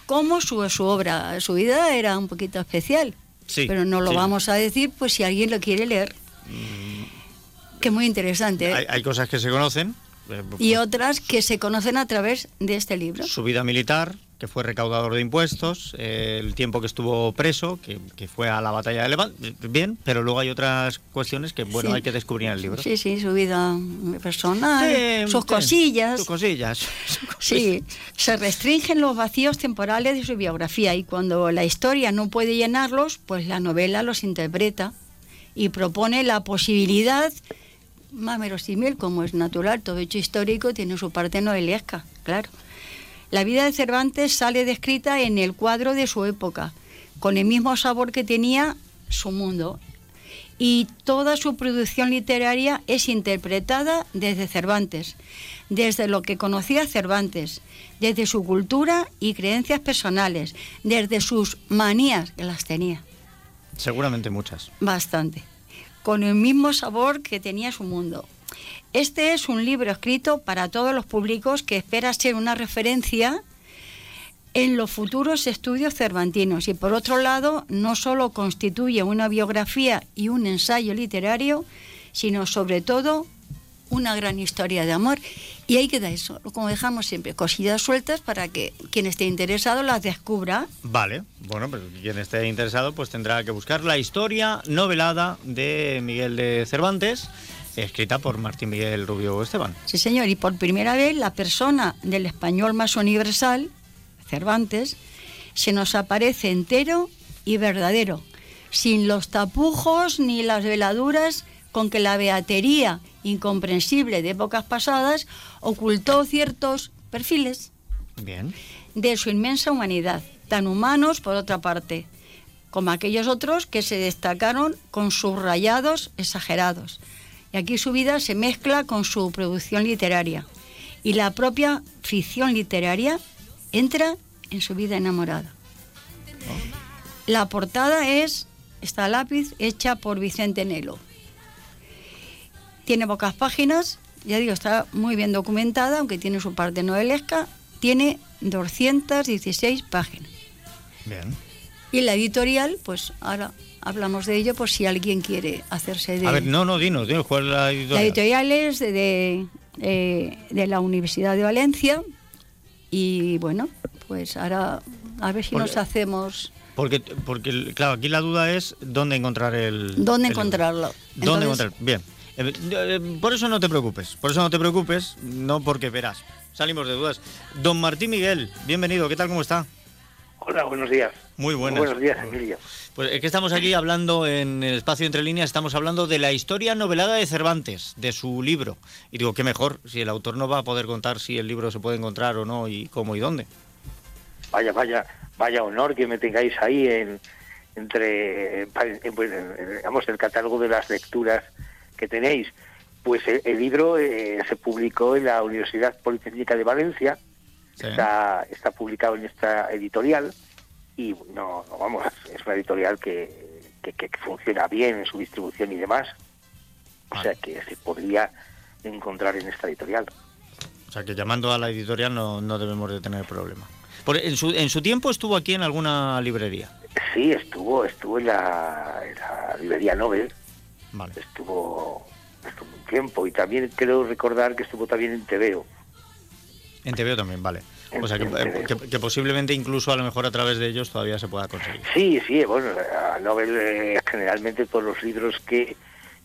como su, su obra. Su vida era un poquito especial, pero no lo vamos a decir pues si alguien lo quiere leer. Mm. Que muy interesante. ¿eh? Hay, cosas que se conocen. Eh, y pues otras que se conocen a través de este libro. Su vida militar, que fue recaudador de impuestos, eh, el tiempo que estuvo preso, que, fue a la batalla de Levante, bien, pero luego hay otras cuestiones que, bueno, hay que descubrir en el libro. Sí, sí, su vida personal, sus, cosillas. sus cosillas. Sí, se restringen los vacíos temporales de su biografía y cuando la historia no puede llenarlos, pues la novela los interpreta y propone la posibilidad más verosímil, como es natural, todo hecho histórico tiene su parte novelesca, claro la vida de Cervantes sale descrita en el cuadro de su época, con el mismo sabor que tenía su mundo. Y toda su producción literaria es interpretada desde Cervantes, desde lo que conocía Cervantes, desde su cultura y creencias personales, desde sus manías, que las tenía. Seguramente muchas. Bastante. Con el mismo sabor que tenía su mundo. Este es un libro escrito para todos los públicos que espera ser una referencia en los futuros estudios cervantinos y por otro lado no solo constituye una biografía y un ensayo literario, sino sobre todo una gran historia de amor. Y ahí queda eso, como dejamos siempre, cosillas sueltas para que quien esté interesado las descubra. Vale, bueno, pues quien esté interesado pues tendrá que buscar la historia novelada de Miguel de Cervantes escrita por Martín Miguel Rubio Esteban. Sí, señor, y por primera vez la persona del español más universal, Cervantes, se nos aparece entero y verdadero, sin los tapujos ni las veladuras con que la beatería incomprensible de épocas pasadas ocultó ciertos perfiles Bien. de su inmensa humanidad, tan humanos por otra parte, como aquellos otros que se destacaron con sus rayados exagerados. Y aquí su vida se mezcla con su producción literaria. Y la propia ficción literaria entra en su vida enamorada. La portada es esta lápiz hecha por Vicente Nelo. Tiene pocas páginas, ya digo, está muy bien documentada, aunque tiene su parte novelesca. Tiene 216 páginas. Bien. Y la editorial, pues ahora hablamos de ello por si alguien quiere hacerse de... A ver, no, no, dinos, dinos, ¿cuál es la La editorial? es de, de, eh, de la Universidad de Valencia y bueno, pues ahora a ver si Porque- nos hacemos... Porque, porque, claro, aquí la duda es dónde encontrar el... ¿Dónde el- encontrarlo? ¿Dónde Entonces- encontrar? Bien. Eh, eh, Por eso no te preocupes, por eso no te preocupes, no porque verás. Salimos de dudas. Don Martín Miguel, bienvenido, ¿qué tal, cómo está? Hola, buenos días. Muy buenas. Buenos días, Emilio. Pues es que estamos aquí hablando en el espacio entre líneas, estamos hablando de la historia novelada de Cervantes, de su libro. Y digo, qué mejor, si el autor no va a poder contar si el libro se puede encontrar o no, y cómo y dónde. Vaya, vaya, vaya honor que me tengáis ahí en entre en, pues, en, digamos el catálogo de las lecturas que tenéis. Pues el, el libro eh, se publicó en la Universidad Politécnica de Valencia, Sí. está, está publicado en esta editorial y no, no, vamos, es una editorial que, que, que funciona bien en su distribución y demás. O sea que se podría encontrar en esta editorial. O sea, que llamando a la editorial no, no debemos de tener problema. Por- en, su, en su tiempo estuvo aquí en alguna librería. Sí, estuvo, estuvo en la, en la librería Nobel, Vale. estuvo, estuvo un tiempo y también creo recordar que estuvo también en TVO. En TVO también, vale. O sea, que, eh, que- que posiblemente incluso a lo mejor a través de ellos todavía se pueda conseguir. Sí, sí, bueno, a Nobel eh, generalmente todos los libros que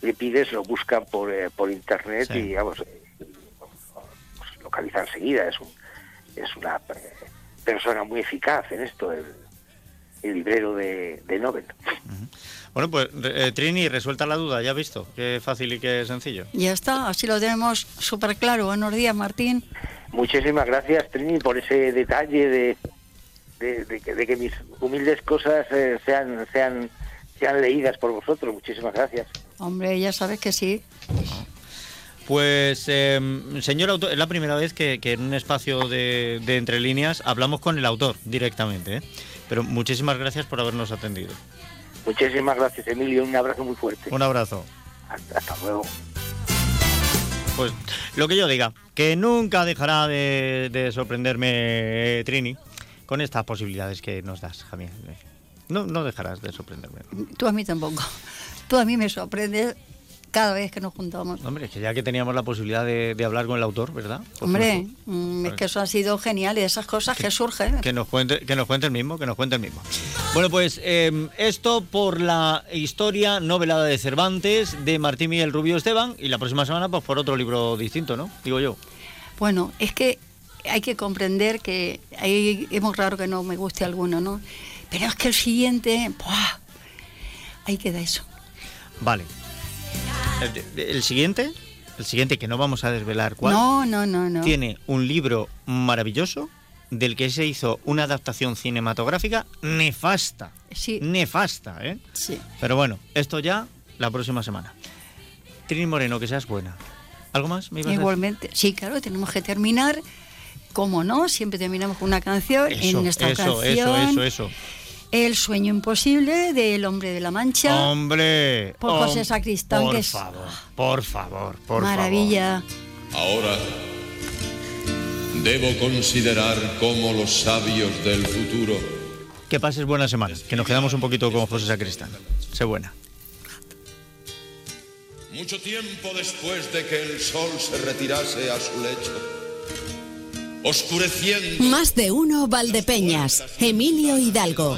le pides lo buscan por, eh, por internet Sí. y digamos, eh, pues, localiza enseguida. Es, un, es una eh, persona muy eficaz en esto, el, el librero de, de Nobel. Bueno, pues eh, Trini, resuelta la duda, ya has visto. Qué fácil y qué sencillo. Ya está, así lo tenemos súper claro. Buenos días, Martín. Muchísimas gracias, Trini, por ese detalle de, de, de que, de que mis humildes cosas eh, sean, sean, sean leídas por vosotros. Muchísimas gracias. Hombre, ya sabes que sí. Pues, eh, señor autor, es la primera vez que, que en un espacio de, de entre líneas hablamos con el autor directamente. ¿eh? Pero muchísimas gracias por habernos atendido. Muchísimas gracias, Emilio. Un abrazo muy fuerte. Un abrazo. Hasta, hasta luego. Pues lo que yo diga, que nunca dejará de, de sorprenderme eh, Trini con estas posibilidades que nos das, Javier. No, no dejarás de sorprenderme. Tú a mí tampoco. Tú a mí me sorprendes cada vez que nos juntamos. Hombre, que ya que teníamos la posibilidad de, de hablar con el autor, ¿verdad? Hombre, mm, es que eso ha sido genial y esas cosas que surgen. Que nos cuente, que nos cuente el mismo, que nos cuente el mismo. Bueno, pues eh, esto por la historia novelada de Cervantes de Martín Miguel Rubio Esteban y la próxima semana pues por otro libro distinto, ¿no? Digo yo. Bueno, es que hay que comprender que hay- es muy raro que no me guste alguno, ¿no? Pero es que el siguiente, ¡buah! ahí queda eso. Vale. El, el siguiente, el siguiente que no vamos a desvelar cuál, No, no, no, no. tiene un libro maravilloso del que se hizo una adaptación cinematográfica nefasta. Sí. Nefasta, ¿eh? Sí. Pero bueno, esto ya la próxima semana. Trini Moreno, que seas buena. ¿Algo más? ¿Me? Igualmente. Sí, claro, tenemos que terminar. Como no, siempre terminamos con una canción. Eso, en esta eso, canción, eso, eso, eso. El sueño imposible del hombre de la mancha. Hombre. Por José hom- Sacristán, por que es- favor, por favor, por Maravilla. Ahora debo considerar como los sabios del futuro. Que pases buena semana. Que nos quedamos un poquito con José Sacristán. Sé buena. Mucho tiempo después de que el sol se retirase a su lecho, oscureciendo. Más de uno Valdepeñas. Emilio Hidalgo.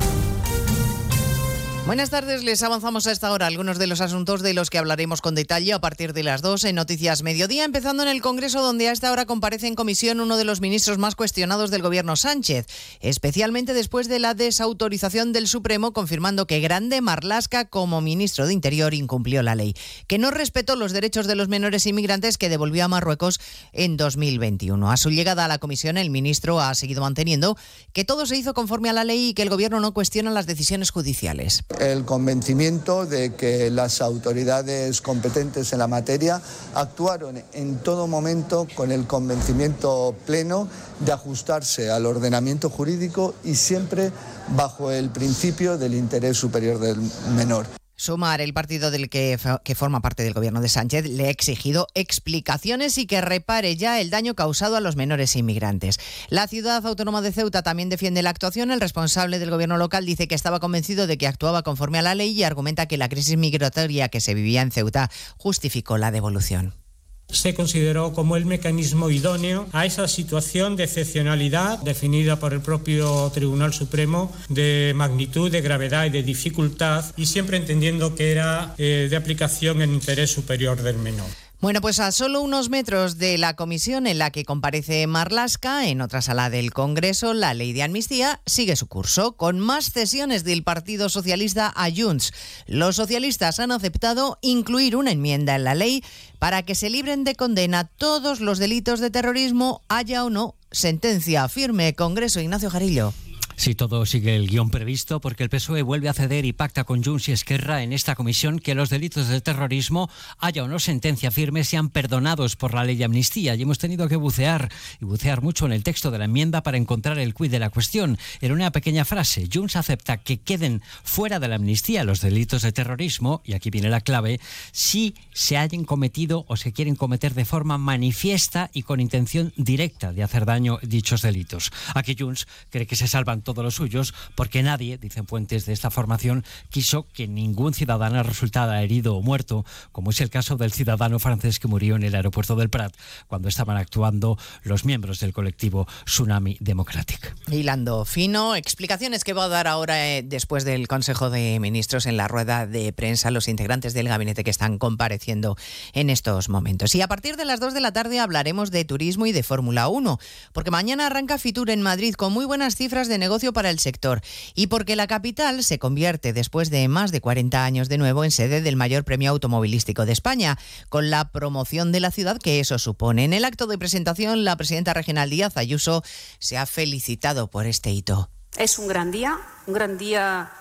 Buenas tardes, les avanzamos a esta hora algunos de los asuntos de los que hablaremos con detalle a partir de las 2 en Noticias Mediodía, empezando en el Congreso donde a esta hora comparece en comisión uno de los ministros más cuestionados del gobierno Sánchez, especialmente después de la desautorización del Supremo confirmando que Grande Marlasca como ministro de Interior incumplió la ley, que no respetó los derechos de los menores inmigrantes que devolvió a Marruecos en 2021. A su llegada a la comisión el ministro ha seguido manteniendo que todo se hizo conforme a la ley y que el gobierno no cuestiona las decisiones judiciales el convencimiento de que las autoridades competentes en la materia actuaron en todo momento con el convencimiento pleno de ajustarse al ordenamiento jurídico y siempre bajo el principio del interés superior del menor. Sumar, el partido del que, que, forma parte del gobierno de Sánchez, le ha exigido explicaciones y que repare ya el daño causado a los menores inmigrantes. La ciudad autónoma de Ceuta también defiende la actuación. El responsable del gobierno local dice que estaba convencido de que actuaba conforme a la ley y argumenta que la crisis migratoria que se vivía en Ceuta justificó la devolución se consideró como el mecanismo idóneo a esa situación de excepcionalidad definida por el propio Tribunal Supremo de magnitud, de gravedad y de dificultad y siempre entendiendo que era eh, de aplicación en interés superior del menor. Bueno, pues a solo unos metros de la comisión en la que comparece Marlasca, en otra sala del Congreso, la ley de amnistía sigue su curso, con más cesiones del Partido Socialista a. Los socialistas han aceptado incluir una enmienda en la ley para que se libren de condena todos los delitos de terrorismo, haya o no sentencia firme. Congreso Ignacio Jarillo. Si todo sigue el guion previsto, porque el PSOE vuelve a ceder y pacta con Junts y Esquerra en esta comisión que los delitos de terrorismo, haya o no sentencia firme, sean perdonados por la ley de amnistía. Y hemos tenido que bucear y bucear mucho en el texto de la enmienda para encontrar el quid de la cuestión. En una pequeña frase, Junts acepta que queden fuera de la amnistía los delitos de terrorismo, y aquí viene la clave, si se hayan cometido o se quieren cometer de forma manifiesta y con intención directa de hacer daño dichos delitos. Aquí Junts cree que se salvan todos los suyos, porque nadie, dicen fuentes de esta formación, quiso que ningún ciudadano resultara herido o muerto, como es el caso del ciudadano francés que murió en el aeropuerto del Prat cuando estaban actuando los miembros del colectivo Tsunami Democratic. Hilando fino, explicaciones que va a dar ahora eh, después del Consejo de Ministros en la rueda de prensa los integrantes del gabinete que están compareciendo en estos momentos. Y a partir de las 2 de la tarde hablaremos de turismo y de Fórmula 1, porque mañana arranca Fitur en Madrid con muy buenas cifras de para el sector y porque la capital se convierte después de más de 40 años de nuevo en sede del mayor premio automovilístico de España, con la promoción de la ciudad que eso supone. En el acto de presentación, la presidenta regional Díaz Ayuso se ha felicitado por este hito. Es un gran día, un gran día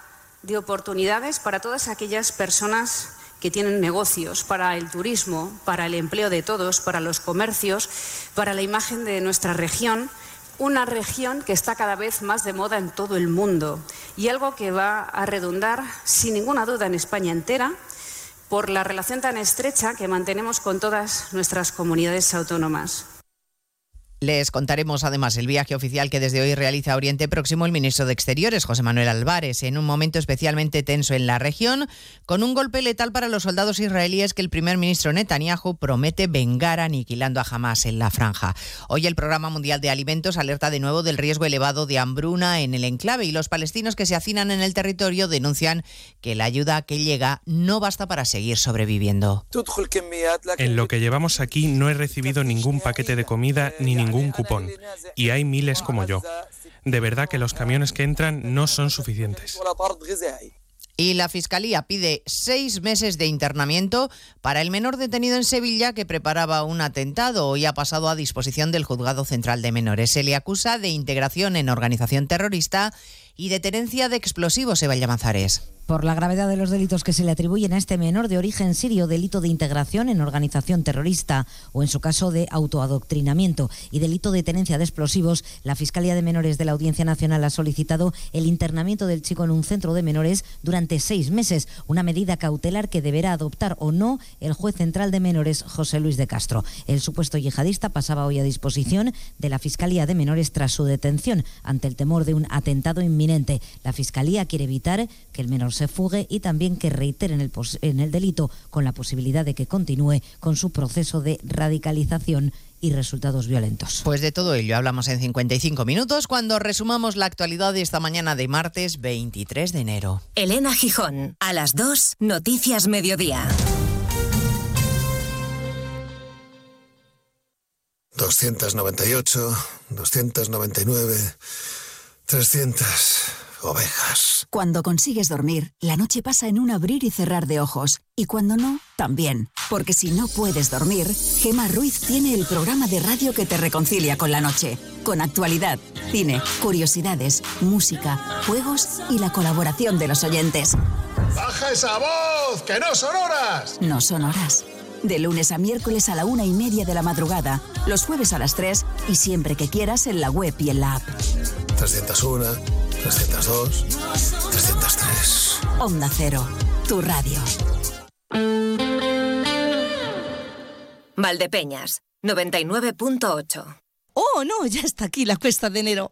de oportunidades para todas aquellas personas que tienen negocios, para el turismo, para el empleo de todos, para los comercios, para la imagen de nuestra región una región que está cada vez más de moda en todo el mundo y algo que va a redundar sin ninguna duda en España entera por la relación tan estrecha que mantenemos con todas nuestras comunidades autónomas. Les contaremos además el viaje oficial que desde hoy realiza a Oriente Próximo el ministro de Exteriores, José Manuel Álvarez, en un momento especialmente tenso en la región, con un golpe letal para los soldados israelíes que el primer ministro Netanyahu promete vengar aniquilando a Hamas en la franja. Hoy el Programa Mundial de Alimentos alerta de nuevo del riesgo elevado de hambruna en el enclave y los palestinos que se hacinan en el territorio denuncian que la ayuda que llega no basta para seguir sobreviviendo. En lo que llevamos aquí no he recibido ningún paquete de comida ni ningún ningún cupón. Y hay miles como yo. De verdad que los camiones que entran no son suficientes. Y la Fiscalía pide seis meses de internamiento para el menor detenido en Sevilla que preparaba un atentado. y ha pasado a disposición del Juzgado Central de Menores. Se le acusa de integración en organización terrorista y de tenencia de explosivos, Eva Llamazares por la gravedad de los delitos que se le atribuyen a este menor de origen sirio, delito de integración en organización terrorista o en su caso de autoadoctrinamiento y delito de tenencia de explosivos, la Fiscalía de Menores de la Audiencia Nacional ha solicitado el internamiento del chico en un centro de menores durante seis meses, una medida cautelar que deberá adoptar o no el juez central de menores José Luis de Castro. El supuesto yihadista pasaba hoy a disposición de la Fiscalía de Menores tras su detención ante el temor de un atentado inminente. La Fiscalía quiere evitar que el menor se fugue y también que reiteren el, en el delito con la posibilidad de que continúe con su proceso de radicalización y resultados violentos. Pues de todo ello hablamos en 55 minutos cuando resumamos la actualidad de esta mañana de martes 23 de enero. Elena Gijón, a las 2, Noticias Mediodía. 298, 299, 300 ovejas. Cuando consigues dormir, la noche pasa en un abrir y cerrar de ojos. Y cuando no, también. Porque si no puedes dormir, Gema Ruiz tiene el programa de radio que te reconcilia con la noche. Con actualidad, cine, curiosidades, música, juegos y la colaboración de los oyentes. ¡Baja esa voz! ¡Que no son horas! No son horas. De lunes a miércoles a la una y media de la madrugada, los jueves a las 3 y siempre que quieras en la web y en la app. 301, 302, 303. Onda Cero, tu radio. Valdepeñas, 99.8. Oh, no, ya está aquí la cuesta de enero.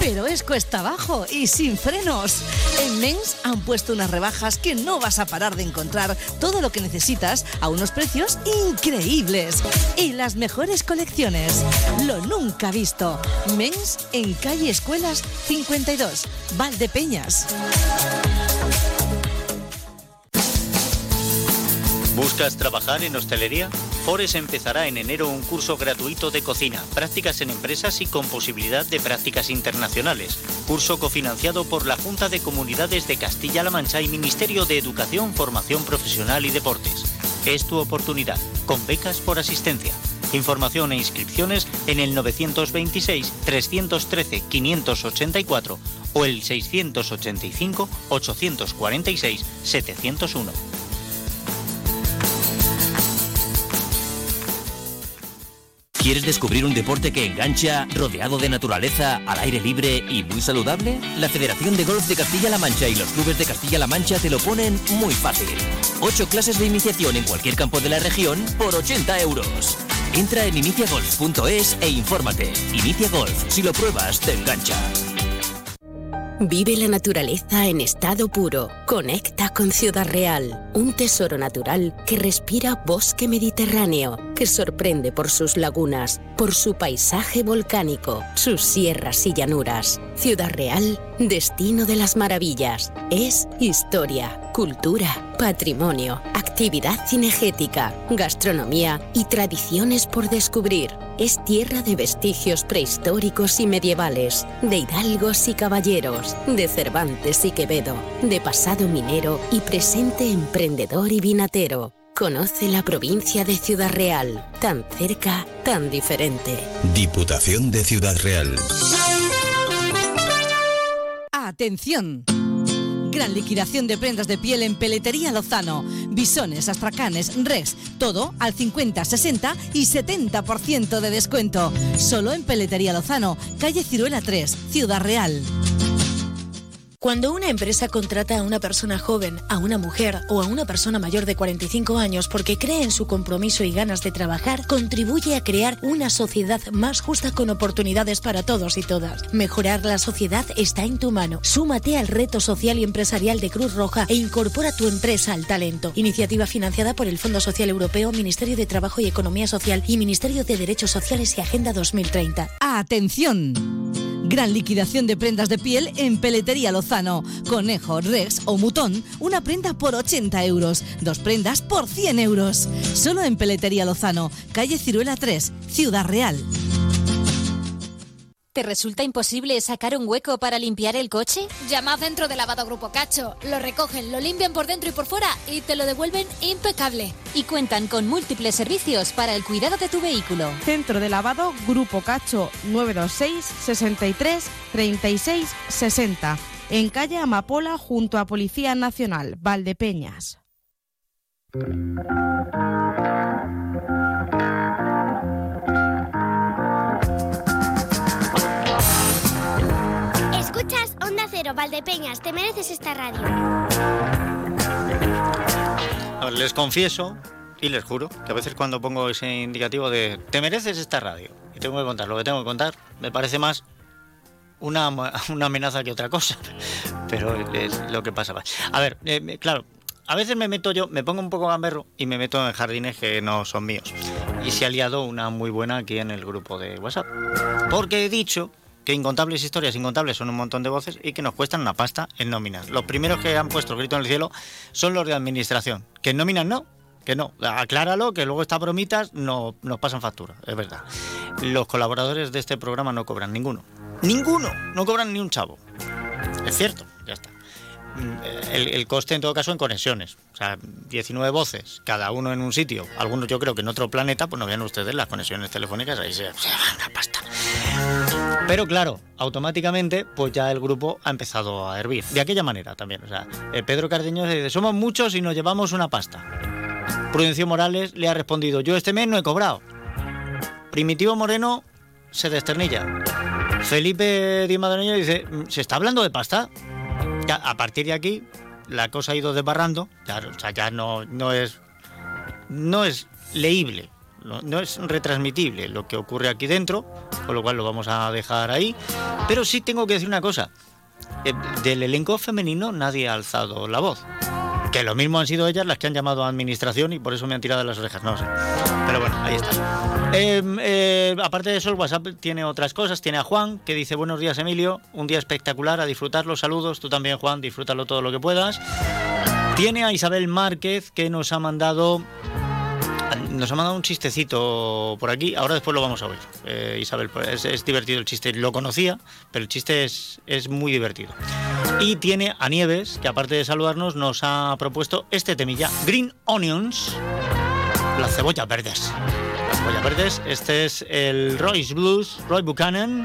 Pero es cuesta abajo y sin frenos. En Men's han puesto unas rebajas que no vas a parar de encontrar todo lo que necesitas a unos precios increíbles. Y las mejores colecciones. Lo nunca visto. Men's en calle Escuelas 52, Valdepeñas. ¿Buscas trabajar en hostelería? Fores empezará en enero un curso gratuito de cocina, prácticas en empresas y con posibilidad de prácticas internacionales. Curso cofinanciado por la Junta de Comunidades de Castilla-La Mancha y Ministerio de Educación, Formación Profesional y Deportes. Es tu oportunidad, con becas por asistencia. Información e inscripciones en el 925-313-584 o el 685-846-701. ¿Quieres descubrir un deporte que engancha, rodeado de naturaleza, al aire libre y muy saludable? La Federación de Golf de Castilla-La Mancha y los clubes de Castilla-La Mancha te lo ponen muy fácil. Ocho clases de iniciación en cualquier campo de la región por 80 euros. Entra en iniciagolf.es e infórmate. Inicia Golf, si lo pruebas, te engancha. Vive la naturaleza en estado puro. Conecta con Ciudad Real, un tesoro natural que respira bosque mediterráneo, que sorprende por sus lagunas, por su paisaje volcánico, sus sierras y llanuras. Ciudad Real, destino de las maravillas. Es historia, cultura, patrimonio, actividad cinegética, gastronomía y tradiciones por descubrir. Es tierra de vestigios prehistóricos y medievales, de hidalgos y caballeros, de Cervantes y Quevedo, de pasado minero y presente emprendedor y vinatero. Conoce la provincia de Ciudad Real, tan cerca, tan diferente. Diputación de Ciudad Real. Atención. Gran liquidación de prendas de piel en Peletería Lozano. Bisones, astracanes, res, todo al 50, 60 y 70% de descuento. Solo en Peletería Lozano, calle Ciruela 3, Ciudad Real. Cuando una empresa contrata a una persona joven, a una mujer o a una persona mayor de 45 años porque cree en su compromiso y ganas de trabajar, contribuye a crear una sociedad más justa con oportunidades para todos y todas. Mejorar la sociedad está en tu mano. Súmate al reto social y empresarial de Cruz Roja e incorpora tu empresa al talento. Iniciativa financiada por el Fondo Social Europeo, Ministerio de Trabajo y Economía Social y Ministerio de Derechos Sociales y Agenda 2030. ¡Atención! Gran liquidación de prendas de piel en Peletería Lozano. Conejo, Rex o Mutón, una prenda por 80 euros. Dos prendas por 100 euros. Solo en Peletería Lozano, calle Ciruela 3, Ciudad Real. ¿Te resulta imposible sacar un hueco para limpiar el coche? Llama a Centro de Lavado Grupo Cacho. Lo recogen, lo limpian por dentro y por fuera y te lo devuelven impecable. Y cuentan con múltiples servicios para el cuidado de tu vehículo. Centro de Lavado Grupo Cacho 926 63 36 60. En calle Amapola junto a Policía Nacional, Valdepeñas. Escuchas Onda Cero, Valdepeñas, te mereces esta radio. A ver, les confieso y les juro que a veces cuando pongo ese indicativo de te mereces esta radio y tengo que contar lo que tengo que contar, me parece más una, una amenaza que otra cosa, pero es lo que pasaba. A ver, eh, claro, a veces me meto yo, me pongo un poco gamberro y me meto en jardines que no son míos. Y se ha liado una muy buena aquí en el grupo de WhatsApp. Porque he dicho que incontables historias incontables son un montón de voces y que nos cuestan una pasta en nóminas. Los primeros que han puesto el grito en el cielo son los de administración. Que en nóminas no, que no. Acláralo, que luego estas bromitas no, nos pasan factura, es verdad. Los colaboradores de este programa no cobran ninguno. Ninguno, no cobran ni un chavo. Es cierto, ya está. Mm, el, coste en todo caso en conexiones. O sea, 19 voces, cada uno en un sitio. Algunos yo creo que en otro planeta, pues no vean ustedes las conexiones telefónicas, ahí se, va una pasta. Pero claro, automáticamente, pues ya el grupo ha empezado a hervir. De aquella manera también. O sea, eh, Pedro Cardeño dice, somos muchos y nos llevamos una pasta. Prudencio Morales le ha respondido, yo este mes no he cobrado. Primitivo Moreno se desternilla. Felipe Di Madroño dice, ¿se está hablando de pasta? a partir de aquí la cosa ha ido desbarrando, ya no, no es no es leíble, no, es retransmitible lo que ocurre aquí dentro, con lo cual lo vamos a dejar ahí. Pero sí tengo que decir una cosa, eh, del elenco femenino nadie ha alzado la voz. Que lo mismo han sido ellas las que han llamado a administración y por eso me han tirado las orejas, no sé. Pero bueno, ahí está. Em, eh, aparte de eso, el WhatsApp tiene otras cosas. Tiene a Juan, que dice, buenos días Emilio, un día espectacular, a disfrutar los saludos. Tú también, Juan, disfrútalo todo lo que puedas. Tiene a Isabel Márquez, que nos ha mandado nos ha mandado un chistecito por aquí, ahora después lo vamos a oír. Eh, Isabel, pues, es, divertido el chiste, lo conocía, pero el chiste es, es muy divertido. Y tiene a Nieves, que aparte de saludarnos, nos ha propuesto este temilla, Green Onions, las cebollas verdes. Las cebollas verdes, este es el Royce Blues, Roy Buchanan.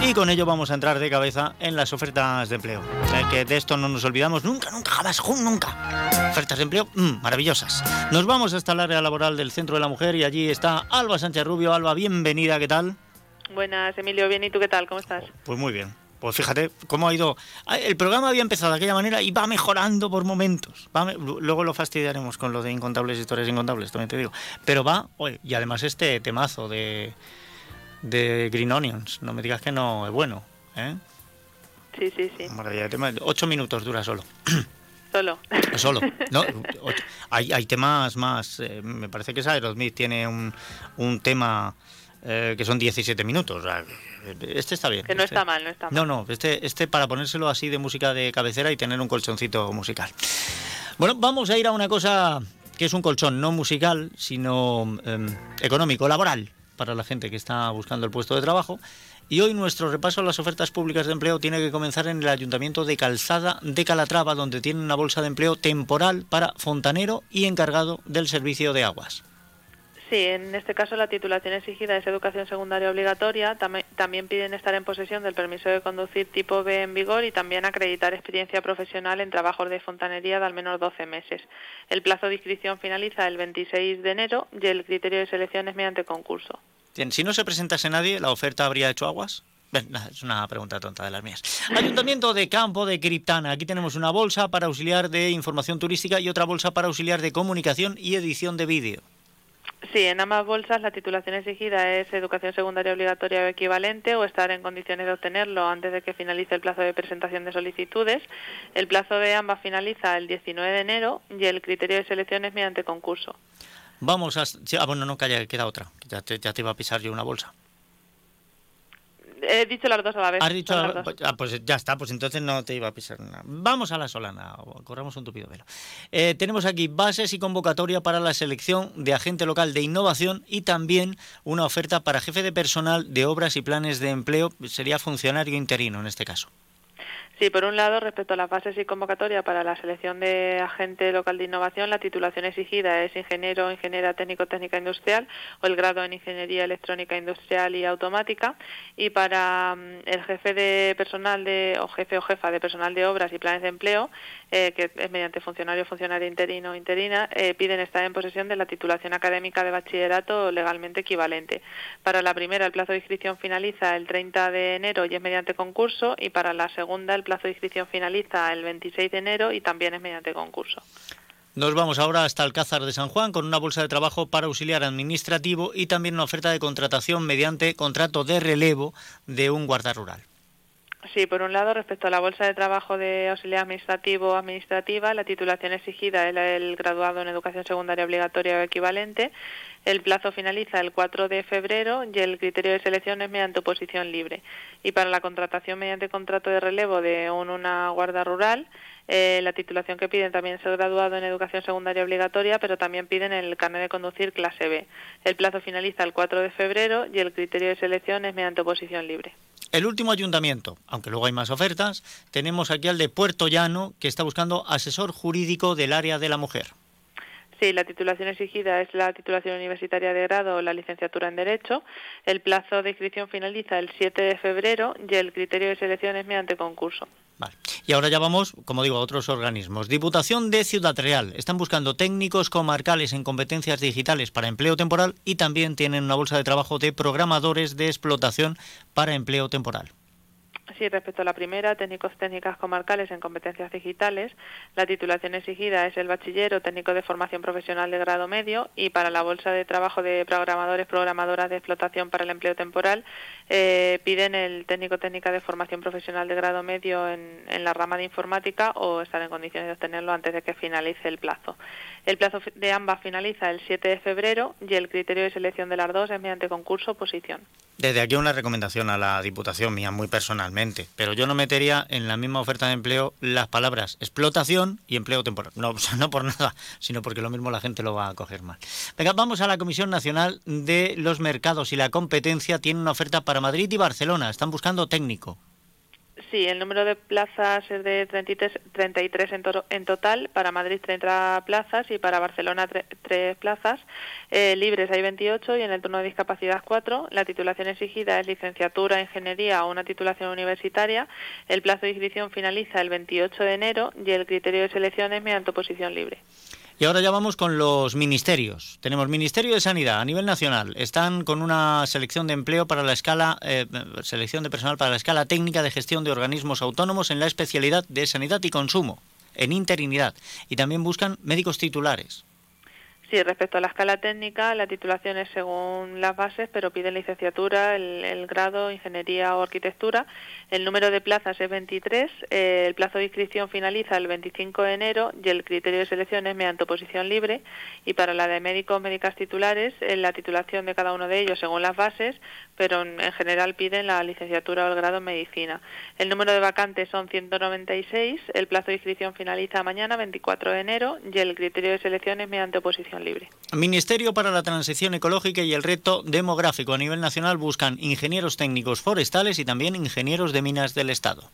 Y con ello vamos a entrar de cabeza en las ofertas de empleo. que de esto no nos olvidamos nunca, nunca, jamás, nunca. Ofertas de empleo mm, maravillosas. Nos vamos hasta el área laboral del Centro de la Mujer y allí está Alba Sánchez Rubio. Alba, bienvenida, ¿qué tal? Buenas, Emilio, bien, ¿y tú qué tal? ¿Cómo estás? Pues muy bien. Pues fíjate cómo ha ido. Ah, el programa había empezado de aquella manera y va mejorando por momentos. luego lo fastidiaremos con lo de incontables historias incontables, también te digo. Pero va, y además este temazo de de Green Onions. No me digas que no es bueno. ¿eh? Sí, sí, sí. Ocho minutos dura solo. Solo. Solo. No, hay, hay temas más. Eh, me parece que Aerosmith tiene un, un tema eh, que son 17 minutos. este está bien. Que no este. está mal, no está mal. No, no, este, este para ponérselo así de música de cabecera y tener un colchoncito musical. Bueno, vamos a ir a una cosa que es un colchón no musical, sino em, económico, laboral para la gente que está buscando el puesto de trabajo. Y hoy nuestro repaso a las ofertas públicas de empleo tiene que comenzar en el Ayuntamiento de Calzada de Calatrava, donde tiene una bolsa de empleo temporal para fontanero y encargado del servicio de aguas. Sí, en este caso la titulación exigida es educación secundaria obligatoria. También piden estar en posesión del permiso de conducir tipo B en vigor y también acreditar experiencia profesional en trabajos de fontanería de al menos 12 meses. El plazo de inscripción finaliza el 26 de enero y el criterio de selección es mediante concurso. Si no se presentase nadie, ¿la oferta habría hecho aguas? es una pregunta tonta de las mías. Ayuntamiento de Campo de Criptana. Aquí tenemos una bolsa para auxiliar de información turística y otra bolsa para auxiliar de comunicación y edición de vídeo. Sí, en ambas bolsas la titulación exigida es educación secundaria obligatoria o equivalente o estar en condiciones de obtenerlo antes de que finalice el plazo de presentación de solicitudes. El plazo de ambas finaliza el 19 de enero y el criterio de selección es mediante concurso. Vamos a... Ah, bueno, no, calla, queda otra. Ya te, ya te iba a pisar yo una bolsa. He dicho las dos a la vez. Has dicho ah, pues ya está, pues entonces no te iba a pisar nada. Vamos a la solana, corramos un tupido velo. Eh, tenemos aquí bases y convocatoria para la selección de agente local de innovación y también una oferta para jefe de personal de obras y planes de empleo, sería funcionario interino en este caso. Sí, por un lado, respecto a las bases y convocatoria para la selección de agente local de innovación, la titulación exigida es ingeniero ingeniera técnico-técnica industrial o el grado en ingeniería electrónica industrial y automática. Y para mm, el jefe de personal de, o jefe o jefa de personal de obras y planes de empleo, eh, que es mediante funcionario, funcionario interino o interina, eh, piden estar en posesión de la titulación académica de bachillerato legalmente equivalente. Para la primera, el plazo de inscripción finaliza el 30 de enero y es mediante concurso, y para la segunda, el plazo de inscripción finaliza el 26 de enero y también es mediante concurso. Nos vamos ahora hasta Alcázar de San Juan con una bolsa de trabajo para auxiliar administrativo y también una oferta de contratación mediante contrato de relevo de un guarda rural. Sí, por un lado, respecto a la bolsa de trabajo de auxiliar administrativo o administrativa, la titulación exigida es el graduado en educación secundaria obligatoria o equivalente. El plazo finaliza el 4 de febrero y el criterio de selección es mediante oposición libre. Y para la contratación mediante contrato de relevo de una guarda rural, eh, la titulación que piden también es el graduado en educación secundaria obligatoria, pero también piden el carnet de conducir clase B. El plazo finaliza el 4 de febrero y el criterio de selección es mediante oposición libre. El último ayuntamiento, aunque luego hay más ofertas, tenemos aquí al de Puerto Llano, que está buscando asesor jurídico del área de la mujer. Sí, la titulación exigida es la titulación universitaria de grado o la licenciatura en Derecho. El plazo de inscripción finaliza el 7 de febrero y el criterio de selección es mediante concurso. Vale. Y ahora ya vamos, como digo, a otros organismos. Diputación de Ciudad Real. Están buscando técnicos comarcales en competencias digitales para empleo temporal y también tienen una bolsa de trabajo de programadores de explotación para empleo temporal. Sí, respecto a la primera, técnicos técnicas comarcales en competencias digitales, la titulación exigida es el bachiller o técnico de formación profesional de grado medio y para la bolsa de trabajo de programadores, programadoras de explotación para el empleo temporal, eh, piden el técnico técnica de formación profesional de grado medio en, en la rama de informática o estar en condiciones de obtenerlo antes de que finalice el plazo. El plazo de ambas finaliza el 7 de febrero y el criterio de selección de las dos es mediante concurso o posición. Desde aquí una recomendación a la Diputación mía, muy personalmente, pero yo no metería en la misma oferta de empleo las palabras explotación y empleo temporal. No, no por nada, sino porque lo mismo la gente lo va a coger mal. Venga, vamos a la Comisión Nacional de los Mercados y la Competencia. Tiene una oferta para Madrid y Barcelona. Están buscando técnico. Sí, el número de plazas es de 33, 33 en, en total, para Madrid 30 plazas y para Barcelona 3, plazas. Eh, libres hay 28 y en el turno de discapacidad 4. La titulación exigida es licenciatura, ingeniería o una titulación universitaria. El plazo de inscripción finaliza el 28 de enero y el criterio de selección es mediante oposición libre. Y ahora ya vamos con los ministerios. Tenemos Ministerio de Sanidad a nivel nacional. Están con una selección de empleo para la escala, eh, selección de personal para la escala técnica de gestión de organismos autónomos en la especialidad de sanidad y consumo, en interinidad. Y también buscan médicos titulares. Sí, respecto a la escala técnica, la titulación es según las bases, pero piden licenciatura, el, grado, ingeniería o arquitectura. El número de plazas es 23, eh, el plazo de inscripción finaliza el 25 de enero y el criterio de selección es mediante oposición libre. Y para la de médicos, médicas titulares, eh, la titulación de cada uno de ellos según las bases, pero en, en general piden la licenciatura o el grado en medicina. El número de vacantes son 196, el plazo de inscripción finaliza mañana, 24 de enero, y el criterio de selección es mediante oposición libre. Ministerio para la Transición Ecológica y el Reto Demográfico a nivel nacional buscan ingenieros técnicos forestales y también ingenieros de minas del Estado.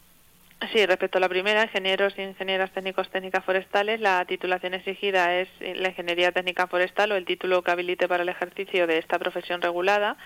Sí, respecto a la primera, ingenieros e ingenieras técnicos técnicas forestales, la titulación exigida es la ingeniería técnica forestal o el título que habilite para el ejercicio de esta profesión regulada.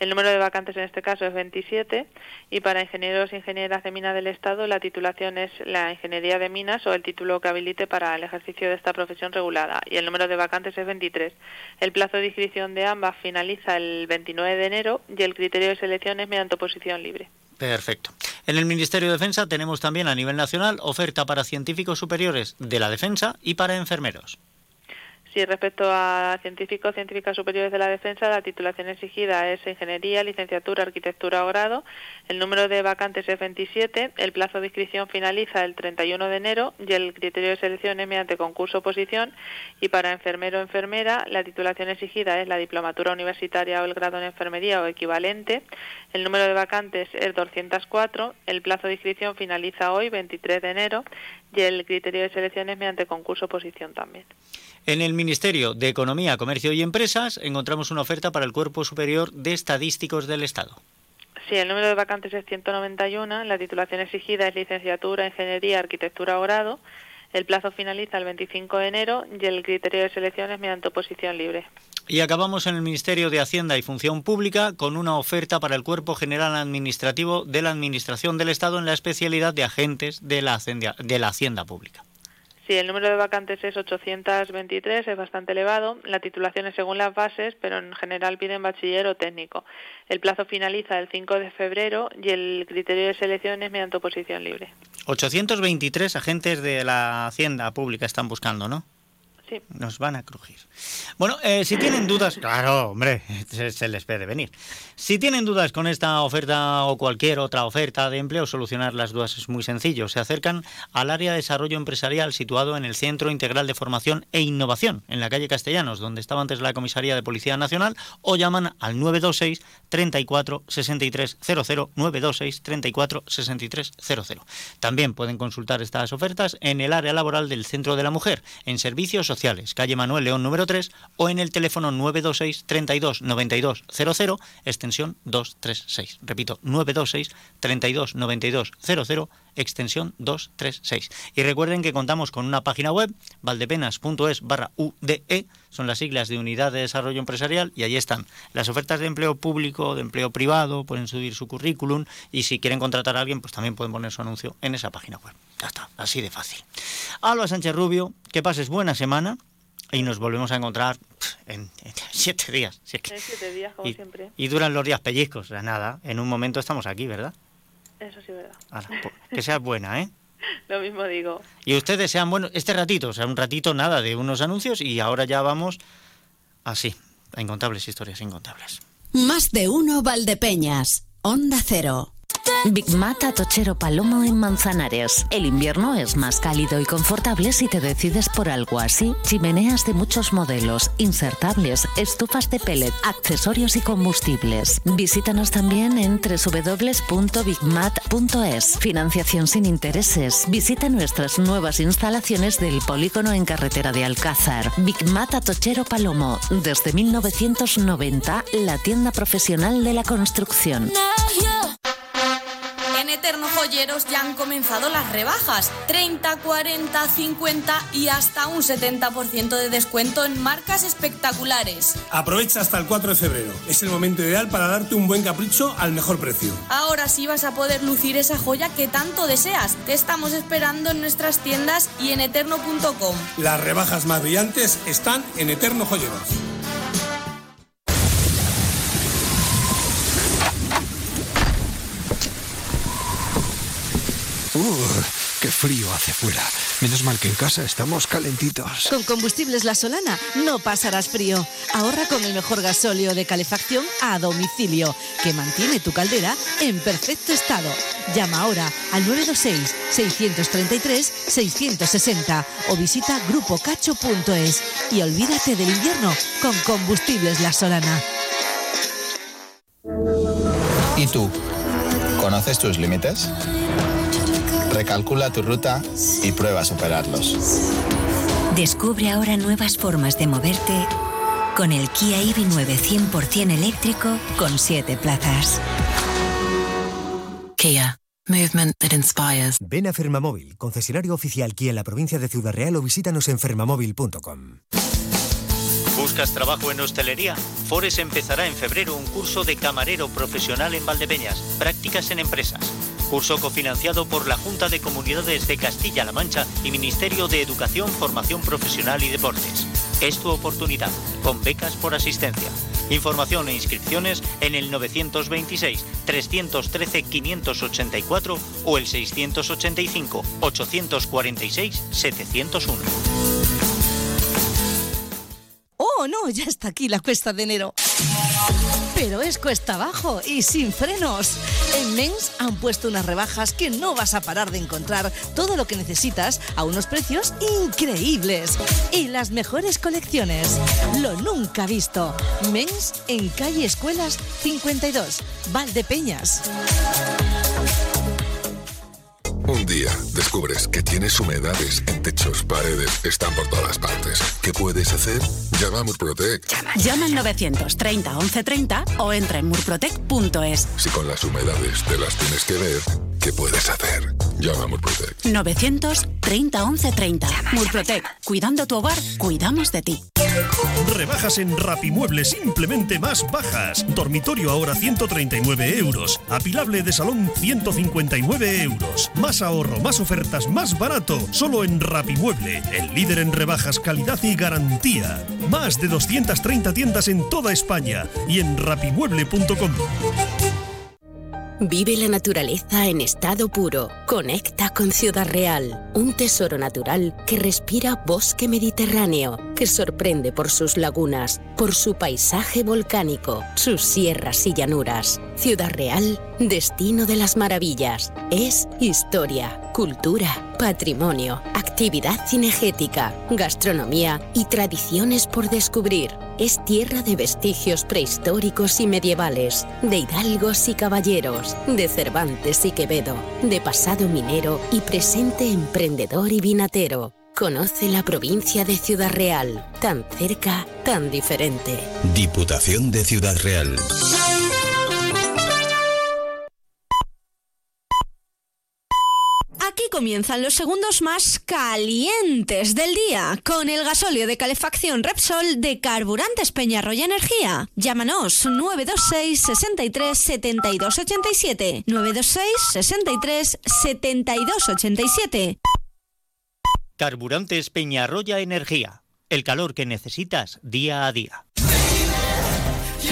El número de vacantes en este caso es 27 y para ingenieros e ingenieras de minas del Estado la titulación es la ingeniería de minas o el título que habilite para el ejercicio de esta profesión regulada y el número de vacantes es 23. El plazo de inscripción de ambas finaliza el 29 de enero y el criterio de selección es mediante oposición libre. Perfecto. En el Ministerio de Defensa tenemos también a nivel nacional oferta para científicos superiores de la defensa y para enfermeros. Sí, respecto a científicos, científicas superiores de la defensa, la titulación exigida es ingeniería, licenciatura, arquitectura o grado. El número de vacantes es 27. El plazo de inscripción finaliza el 31 de enero y el criterio de selección es mediante concurso o posición. Y para enfermero o enfermera, la titulación exigida es la diplomatura universitaria o el grado en enfermería o equivalente. El número de vacantes es 204. El plazo de inscripción finaliza hoy, 23 de enero, y el criterio de selección es mediante concurso o posición también. En el Ministerio de Economía, Comercio y Empresas encontramos una oferta para el Cuerpo Superior de Estadísticos del Estado. Sí, el número de vacantes es 191, la titulación exigida es licenciatura, ingeniería, arquitectura o grado. El plazo finaliza el 25 de enero y el criterio de selección es mediante oposición libre. Y acabamos en el Ministerio de Hacienda y Función Pública con una oferta para el Cuerpo General Administrativo de la Administración del Estado en la especialidad de agentes de la Hacienda, de la hacienda Pública. Sí, el número de vacantes es 823, es bastante elevado. La titulación es según las bases, pero en general piden bachiller o técnico. El plazo finaliza el 5 de febrero y el criterio de selección es mediante oposición libre. 823 agentes de la Hacienda Pública están buscando, ¿no? Nos van a crujir. Bueno, eh, si tienen dudas, claro, hombre, se, se les puede venir. Si tienen dudas con esta oferta o cualquier otra oferta de empleo, solucionar las dudas es muy sencillo. Se acercan al área de desarrollo empresarial situado en el Centro Integral de Formación e Innovación, en la calle Castellanos, donde estaba antes la Comisaría de Policía Nacional, o llaman al 926 34 63 00 926 34 63 00. También pueden consultar estas ofertas en el área laboral del Centro de la Mujer, en Servicios Sociales, calle Manuel León número 3, o en el teléfono 926 32 92 00, extensión 236. Repito, 926 32 92 00, extensión 236. Y recuerden que contamos con una página web, valdepenas.es barra UDE, son las siglas de Unidad de Desarrollo Empresarial, y allí están las ofertas de empleo público, de empleo privado, pueden subir su currículum, y si quieren contratar a alguien, pues también pueden poner su anuncio en esa página web. Ya está, así de fácil. Alba Sánchez Rubio, que pases buena semana y nos volvemos a encontrar en, en siete días. Si es que- En siete días, como y, siempre. y duran los días pellizcos, o sea, nada, en un momento estamos aquí, ¿verdad? Eso sí, es verdad. Po- que seas buena, ¿eh? Lo mismo digo. Y ustedes sean buenos, este ratito, o sea, un ratito nada de unos anuncios y ahora ya vamos así, a incontables historias incontables. Más de uno Valdepeñas. Onda Cero. Big Mat Atochero Palomo en Manzanares. El invierno es más cálido y confortable si te decides por algo así. Chimeneas de muchos modelos, insertables, estufas de pellet, accesorios y combustibles. Visítanos también en www.bigmat.es. Financiación sin intereses. Visita nuestras nuevas instalaciones del polígono en carretera de Alcázar. Big Mat Atochero Palomo. Desde 1990, la tienda profesional de la construcción. En Eterno Joyeros ya han comenzado las rebajas. 30, 40, 50 y hasta un 70% de descuento en marcas espectaculares. Aprovecha hasta el 4 de febrero. Es el momento ideal para darte un buen capricho al mejor precio. Ahora sí vas a poder lucir esa joya que tanto deseas. Te estamos esperando en nuestras tiendas y en eterno.com. Las rebajas más brillantes están en Eterno Joyeros. Uh, qué frío hace fuera. Menos mal que en casa estamos calentitos. Con Combustibles La Solana no pasarás frío. Ahorra con el mejor gasóleo de calefacción a domicilio, que mantiene tu caldera en perfecto estado. Llama ahora al 926-633-660 o visita grupocacho.es y olvídate del invierno con Combustibles La Solana. ¿Y tú? ¿Conoces tus límites? Recalcula tu ruta y prueba a superarlos. Descubre ahora nuevas formas de moverte con el Kia EV9 100% eléctrico con 7 plazas. Kia. Movement that inspires. Ven a Fermamóvil, concesionario oficial Kia en la provincia de Ciudad Real o visítanos en fermamóvil.com. ¿Buscas trabajo en hostelería? Fores empezará en febrero un curso de camarero profesional en Valdepeñas, prácticas en empresas. Curso cofinanciado por la Junta de Comunidades de Castilla-La Mancha y Ministerio de Educación, Formación Profesional y Deportes. Es tu oportunidad, con becas por asistencia. Información e inscripciones en el 926-313-584 o el 685-846-701. Oh, no, ya está aquí la cuesta de enero. Pero es cuesta abajo y sin frenos. En Mens han puesto unas rebajas que no vas a parar de encontrar todo lo que necesitas a unos precios increíbles. Y las mejores colecciones. Lo nunca visto. Mens en calle Escuelas 52, Valdepeñas. Un día descubres que tienes humedades en techos, paredes, están por todas partes. ¿Qué puedes hacer? Llama a Murprotec. Llama al 930 1130 o entra en murprotec.es. Si con las humedades te las tienes que ver, ¿qué puedes hacer? Llama a Murprotec. 930 1130. Murprotec. Cuidando tu hogar, cuidamos de ti. Rebajas en Rapimueble simplemente más bajas. Dormitorio ahora 139 euros. Apilable de salón 159 euros. Más ahorro, más ofertas, más barato. Solo en Rapimueble, el líder en rebajas, calidad y garantía. Más de 230 tiendas en toda España y en rapimueble.com. Vive la naturaleza en estado puro. Conecta con Ciudad Real, un tesoro natural que respira bosque mediterráneo, que sorprende por sus lagunas, por su paisaje volcánico, sus sierras y llanuras. Ciudad Real, destino de las maravillas. Es historia, cultura, patrimonio, actividad cinegética, gastronomía y tradiciones por descubrir. Es tierra de vestigios prehistóricos y medievales, de hidalgos y caballeros, de Cervantes y Quevedo, de pasado minero y presente emprendedor y vinatero. Conoce la provincia de Ciudad Real, tan cerca, tan diferente. Diputación de Ciudad Real. Comienzan los segundos más calientes del día con el gasóleo de calefacción Repsol de Carburantes Peñarroya Energía. Llámanos 926 63 72 87 926 63 72 87. Carburantes Peñarroya Energía. El calor que necesitas día a día.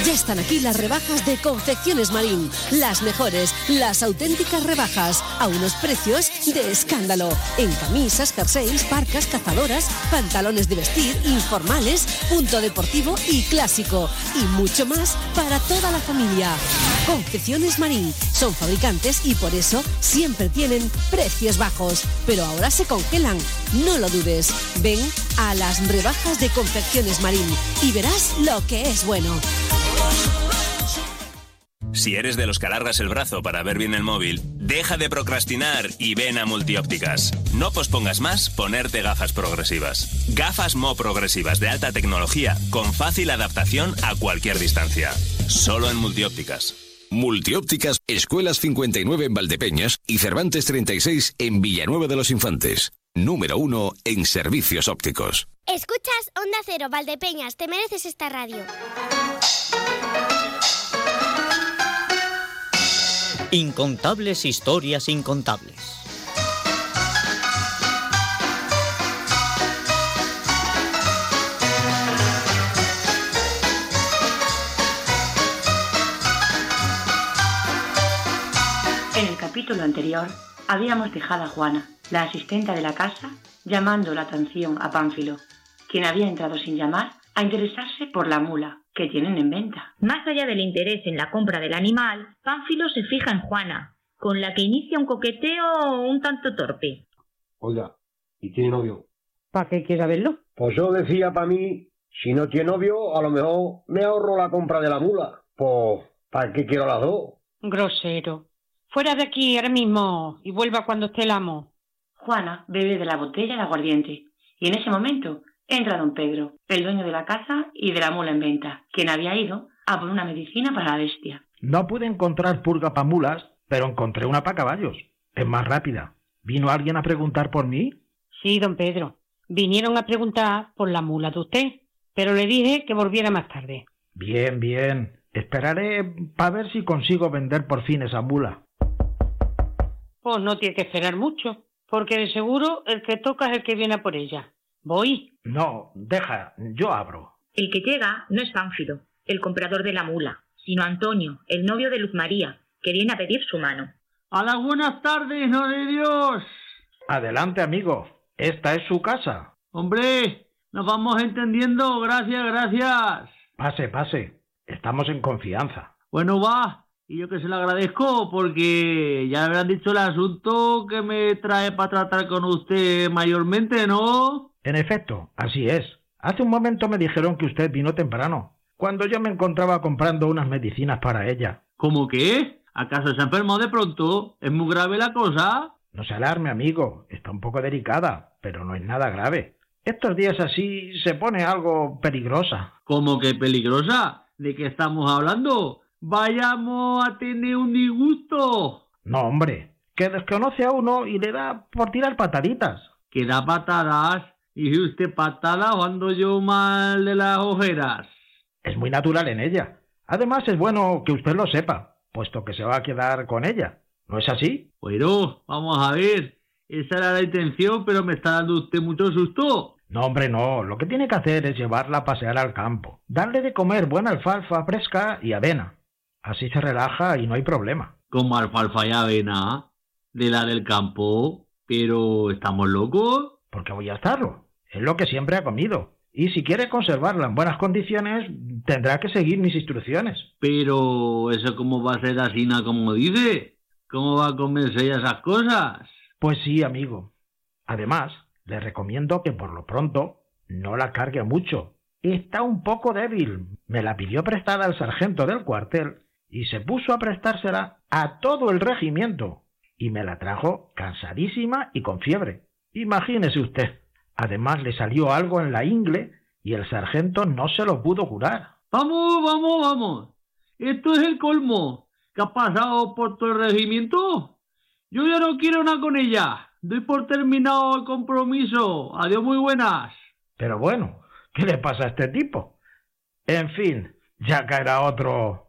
Ya están aquí las rebajas de Confecciones Marín. Las mejores, las auténticas rebajas. A unos precios de escándalo. En camisas, jerseys, parcas, cazadoras, pantalones de vestir, informales, punto deportivo y clásico. Y mucho más para toda la familia. Confecciones Marín. Son fabricantes y por eso siempre tienen precios bajos. Pero ahora se congelan. No lo dudes. Ven a las rebajas de Confecciones Marín y verás lo que es bueno. Si eres de los que alargas el brazo para ver bien el móvil, deja de procrastinar y ven a Multiópticas. No pospongas más ponerte gafas progresivas. Gafas Mo progresivas de alta tecnología con fácil adaptación a cualquier distancia. Solo en Multiópticas. Multiópticas, Escuelas 59 en Valdepeñas y Cervantes 36 en Villanueva de los Infantes. Número uno en servicios ópticos. Escuchas Onda Cero, Valdepeñas, te mereces esta radio. Incontables historias incontables. En el capítulo anterior habíamos dejado a Juana, la asistenta de la casa, llamando la atención a Pánfilo, quien había entrado sin llamar a interesarse por la mula que tienen en venta. Más allá del interés en la compra del animal, Pánfilo se fija en Juana, con la que inicia un coqueteo un tanto torpe. Oiga, ¿y tiene novio? ¿Para qué quiere verlo? Pues yo decía para mí, si no tiene novio, a lo mejor me ahorro la compra de la mula. Pues, ¿para qué quiero las dos? Grosero. Fuera de aquí ahora mismo y vuelva cuando esté el amo. Juana bebe de la botella de aguardiente y en ese momento entra don Pedro, el dueño de la casa y de la mula en venta, quien había ido a por una medicina para la bestia. No pude encontrar purga para mulas, pero encontré una para caballos. Es más rápida. ¿Vino alguien a preguntar por mí? Sí, don Pedro. Vinieron a preguntar por la mula de usted, pero le dije que volviera más tarde. Bien, bien. Esperaré para ver si consigo vender por fin esa mula. Pues no tiene que esperar mucho, porque de seguro el que toca es el que viene a por ella. Voy. No, deja, yo abro. El que llega no es Pánfilo, el comprador de la mula, sino Antonio, el novio de Luz María, que viene a pedir su mano. A las buenas tardes, no de Dios. Adelante, amigo. Esta es su casa. Hombre, nos vamos entendiendo. Gracias, gracias. Pase, pase. Estamos en confianza. Bueno, va. Y yo que se lo agradezco porque ya habrán dicho el asunto que me trae para tratar con usted mayormente, ¿no? En efecto, así es. Hace un momento me dijeron que usted vino temprano, cuando yo me encontraba comprando unas medicinas para ella. ¿Cómo qué? ¿Acaso se enfermó de pronto? ¿Es muy grave la cosa? No se alarme, amigo. Está un poco delicada, pero no es nada grave. Estos días así se pone algo peligrosa. ¿Cómo que peligrosa? ¿De qué estamos hablando? Vayamos a tener un disgusto. No, hombre, que desconoce a uno y le da por tirar pataditas. ¿Que da patadas? ¿Y usted patada o ando yo mal de las ojeras? Es muy natural en ella. Además es bueno que usted lo sepa, puesto que se va a quedar con ella. ¿No es así? Bueno, vamos a ver. Esa era la intención, pero me está dando usted mucho susto. No, hombre, no. Lo que tiene que hacer es llevarla a pasear al campo. Darle de comer buena alfalfa fresca y avena. Así se relaja y no hay problema. como alfalfa y avena, de la del campo. Pero, ¿estamos locos? ¿Por qué voy a estarlo? Es lo que siempre ha comido. Y si quiere conservarla en buenas condiciones, tendrá que seguir mis instrucciones. Pero, ¿eso cómo va a ser así, na, como dice? ¿Cómo va a comerse ella esas cosas? Pues sí, amigo. Además, le recomiendo que por lo pronto no la cargue mucho. Está un poco débil. Me la pidió prestada al sargento del cuartel y se puso a prestársela a todo el regimiento. Y me la trajo cansadísima y con fiebre. Imagínese usted. Además le salió algo en la ingle y el sargento no se lo pudo curar. Vamos, vamos, vamos. Esto es el colmo. ¿Qué ha pasado por todo el regimiento? Yo ya no quiero nada con ella. Doy por terminado el compromiso. Adiós, muy buenas. Pero bueno, ¿qué le pasa a este tipo? En fin, ya caerá otro.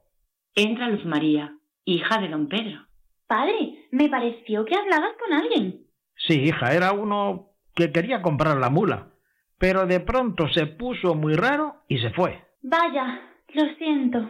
Entra Luz María, hija de don Pedro. Padre, me pareció que hablabas con alguien. Sí, hija, era uno que quería comprar la mula, pero de pronto se puso muy raro y se fue. Vaya, lo siento.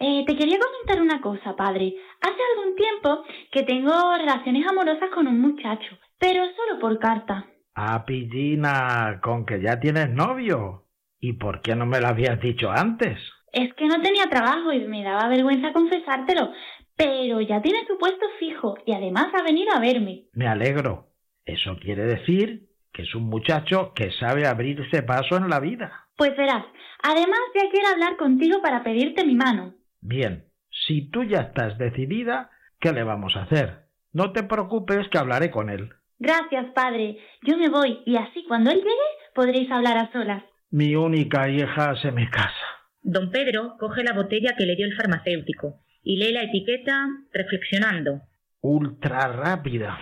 Eh, te quería comentar una cosa, padre. Hace algún tiempo que tengo relaciones amorosas con un muchacho, pero solo por carta. Ah, Pillina, con que ya tienes novio. ¿Y por qué no me lo habías dicho antes? Es que no tenía trabajo y me daba vergüenza confesártelo, pero ya tiene su puesto fijo y además ha venido a verme. Me alegro. Eso quiere decir que es un muchacho que sabe abrirse paso en la vida. Pues verás, además ya quiero hablar contigo para pedirte mi mano. Bien, si tú ya estás decidida, ¿qué le vamos a hacer? No te preocupes que hablaré con él. Gracias, padre. Yo me voy y así cuando él llegue podréis hablar a solas. Mi única hija se me casa. Don Pedro coge la botella que le dio el farmacéutico y lee la etiqueta reflexionando. Ultra rápida.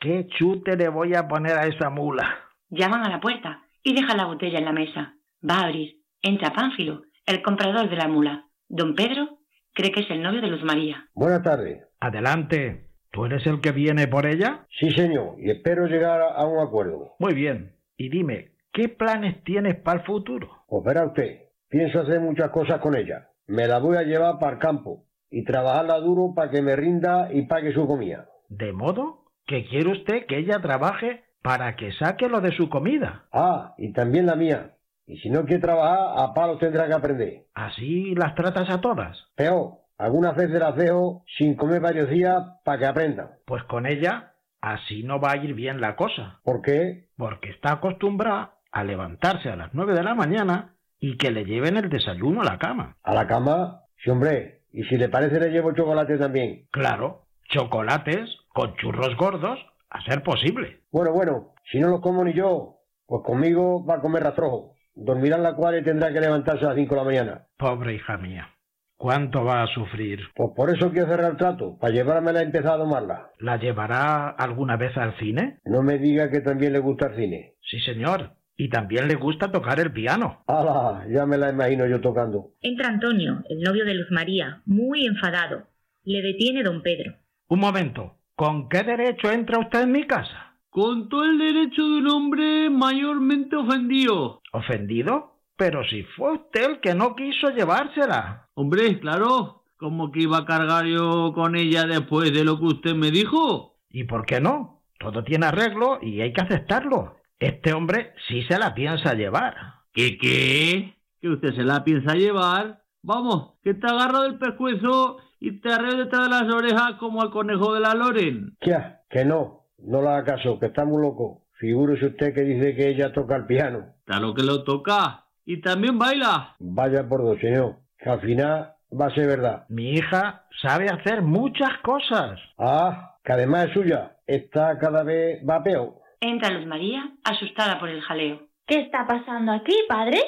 ¿Qué chute le voy a poner a esa mula? Llaman a la puerta y dejan la botella en la mesa. Va a abrir. Entra Pánfilo, el comprador de la mula. Don Pedro cree que es el novio de Luz María. Buenas tardes. Adelante. ¿Tú eres el que viene por ella? Sí, señor, y espero llegar a un acuerdo. Muy bien. Y dime, ¿qué planes tienes para el futuro? Pues verá usted, pienso hacer muchas cosas con ella. Me la voy a llevar para el campo y trabajarla duro para que me rinda y pague su comida. ¿De modo que quiere usted que ella trabaje para que saque lo de su comida? Ah, y también la mía. Y si no quiere trabajar, a palos tendrá que aprender. ¿Así las tratas a todas? Peor, algunas veces las dejo sin comer varios días para que aprendan. Pues con ella así no va a ir bien la cosa. ¿Por qué? Porque está acostumbrada a levantarse a las nueve de la mañana y que le lleven el desayuno a la cama. ¿A la cama? Sí, hombre. Y si le parece le llevo chocolate también. Claro, chocolates con churros gordos, a ser posible. Bueno, bueno, si no los como ni yo, pues conmigo va a comer rastrojo. Dormirá en la cual y tendrá que levantarse a las cinco de la mañana. Pobre hija mía. ¿Cuánto va a sufrir? Pues por eso quiero cerrar el trato, para llevármela a empezar a domarla. ¿La llevará alguna vez al cine? No me diga que también le gusta el cine. Sí, señor. Y también le gusta tocar el piano. ¡Hala! Ya me la imagino yo tocando. Entra Antonio, el novio de Luz María, muy enfadado. Le detiene don Pedro. Un momento. ¿Con qué derecho entra usted en mi casa? Con todo el derecho de un hombre mayormente ofendido. ¿Ofendido? Pero si fue usted el que no quiso llevársela. Hombre, claro. ¿Cómo que iba a cargar yo con ella después de lo que usted me dijo? ¿Y por qué no? Todo tiene arreglo y hay que aceptarlo. Este hombre sí se la piensa llevar. ¿Qué qué? ¿Que usted se la piensa llevar? Vamos, que te agarro del pescuezo y te arreo detrás de las orejas como al conejo de la Loren. Ya, que no. No le haga caso, que está muy loco. Figúrese usted que dice que ella toca el piano. Claro que lo toca. Y también baila. Vaya por dos, señor. Que al final va a ser verdad. Mi hija sabe hacer muchas cosas. Ah, que además es suya. Está cada vez va peor. Entra Luz María, asustada por el jaleo. ¿Qué está pasando aquí, padre?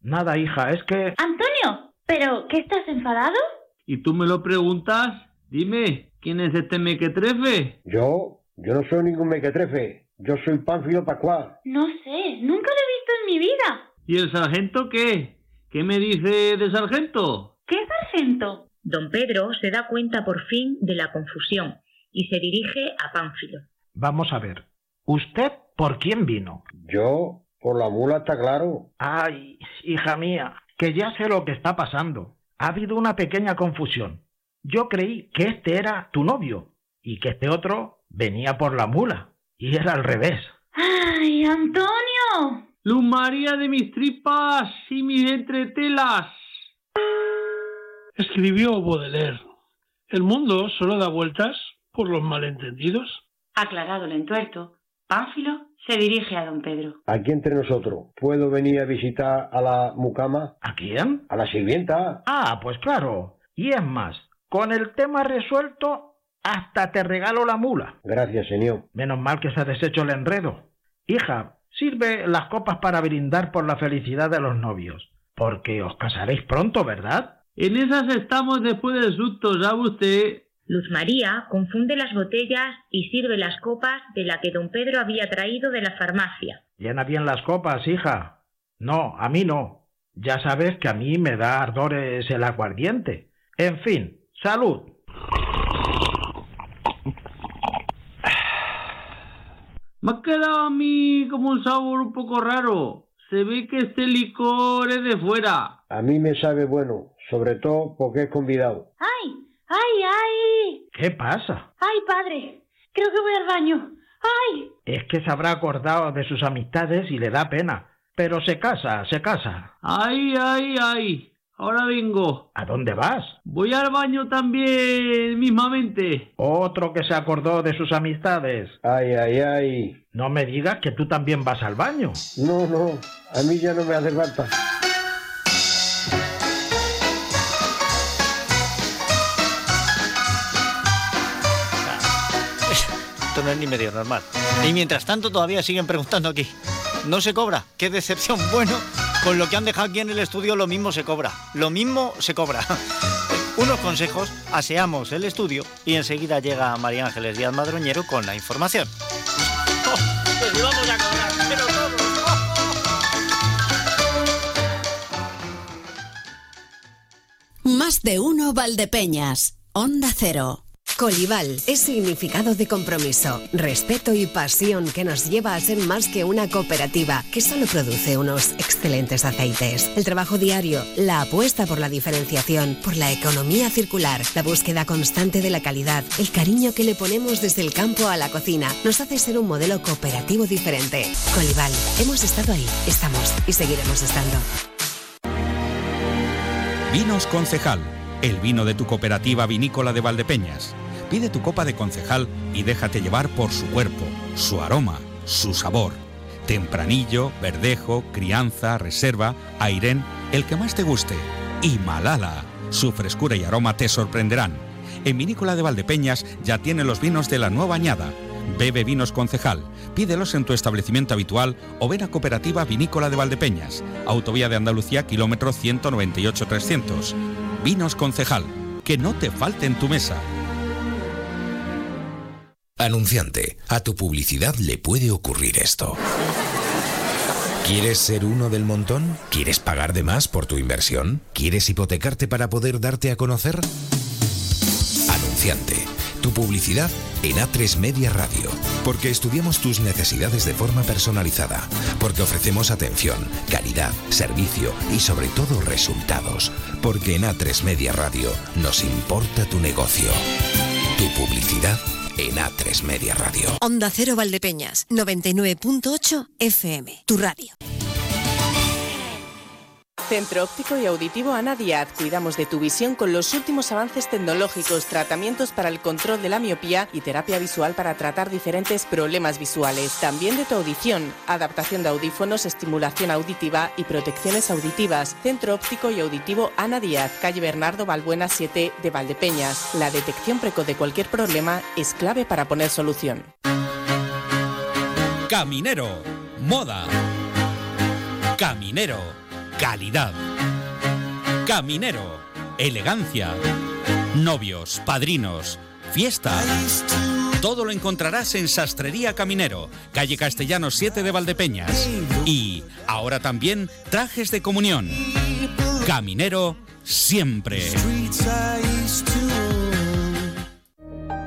Nada, hija, es que... Antonio, ¿pero qué estás enfadado? ¿Y tú me lo preguntas? Dime, ¿quién es este mequetrefe? Yo, yo no soy ningún mequetrefe. Yo soy Pánfilo Pascual. No sé, nunca lo he visto en mi vida. ¿Y el sargento qué? ¿Qué me dice de sargento? ¿Qué sargento? Don Pedro se da cuenta por fin de la confusión y se dirige a Pánfilo. Vamos a ver. ¿Usted por quién vino? Yo, por la mula, está claro. Ay, hija mía, que ya sé lo que está pasando. Ha habido una pequeña confusión. Yo creí que este era tu novio y que este otro venía por la mula. Y era al revés. ¡Ay, Antonio! Luz María de mis tripas y mis entretelas. Escribió Baudelaire. El mundo solo da vueltas por los malentendidos. Aclarado el entuerto, Pánfilo se dirige a don Pedro. Aquí entre nosotros, ¿puedo venir a visitar a la mucama? ¿A quién? A la sirvienta. Ah, pues claro. Y es más, con el tema resuelto, hasta te regalo la mula. Gracias, señor. Menos mal que se ha deshecho el enredo. Hija, sirve las copas para brindar por la felicidad de los novios. Porque os casaréis pronto, ¿verdad? En esas estamos después del susto, ¿sabe usted? Luz María confunde las botellas y sirve las copas de la que don Pedro había traído de la farmacia. Llena bien las copas, hija. No, a mí no. Ya sabes que a mí me da ardores el aguardiente. En fin, salud. Me ha quedado a mí como un sabor un poco raro. Se ve que este licor es de fuera. A mí me sabe bueno, sobre todo porque es convidado. ¡Ay! ¡Ay, ay! ¿Qué pasa? ¡Ay, padre! Creo que voy al baño. ¡Ay! Es que se habrá acordado de sus amistades y le da pena. Pero se casa, se casa. ¡Ay, ay, ay! Ahora vengo. ¿A dónde vas? Voy al baño también, mismamente. Otro que se acordó de sus amistades. Ay, ay, ay. No me digas que tú también vas al baño. No, no. A mí ya no me hace falta. No es ni medio normal. Y mientras tanto todavía siguen preguntando aquí. No se cobra. Qué decepción. Bueno, con lo que han dejado aquí en el estudio lo mismo se cobra. Lo mismo se cobra. Unos consejos, aseamos el estudio y enseguida llega María Ángeles Díaz Madroñero con la información. Más de uno Valdepeñas. Onda Cero. Colival es significado de compromiso, respeto y pasión que nos lleva a ser más que una cooperativa que solo produce unos excelentes aceites. El trabajo diario, la apuesta por la diferenciación, por la economía circular, la búsqueda constante de la calidad, el cariño que le ponemos desde el campo a la cocina, nos hace ser un modelo cooperativo diferente. Colival, hemos estado ahí, estamos y seguiremos estando. Vinos Concejal, el vino de tu cooperativa vinícola de Valdepeñas. Pide tu copa de concejal y déjate llevar por su cuerpo, su aroma, su sabor. Tempranillo, verdejo, crianza, reserva, airén, el que más te guste. Y Malala, su frescura y aroma te sorprenderán. En Vinícola de Valdepeñas ya tiene los vinos de la nueva añada. Bebe vinos concejal. Pídelos en tu establecimiento habitual o ven a Cooperativa Vinícola de Valdepeñas, Autovía de Andalucía, kilómetro 198-300. Vinos concejal. Que no te falte en tu mesa. Anunciante, a tu publicidad le puede ocurrir esto. ¿Quieres ser uno del montón? ¿Quieres pagar de más por tu inversión? ¿Quieres hipotecarte para poder darte a conocer? Anunciante, tu publicidad en A3 Media Radio. Porque estudiamos tus necesidades de forma personalizada. Porque ofrecemos atención, calidad, servicio y sobre todo resultados. Porque en A3 Media Radio nos importa tu negocio. Tu publicidad en A3 Media Radio. Onda Cero Valdepeñas, 99.8 FM, tu radio. Centro Óptico y Auditivo Ana Díaz. Cuidamos de tu visión con los últimos avances tecnológicos, tratamientos para el control de la miopía y terapia visual para tratar diferentes problemas visuales. También de tu audición, adaptación de audífonos, estimulación auditiva y protecciones auditivas. Centro Óptico y Auditivo Ana Díaz, calle Bernardo Balbuena 7 de Valdepeñas. La detección precoz de cualquier problema es clave para poner solución. Caminero, moda. Caminero, calidad. Caminero, elegancia. Novios, padrinos, fiesta. Todo lo encontrarás en Sastrería Caminero, calle Castellanos 7 de Valdepeñas. Y ahora también trajes de comunión. Caminero siempre.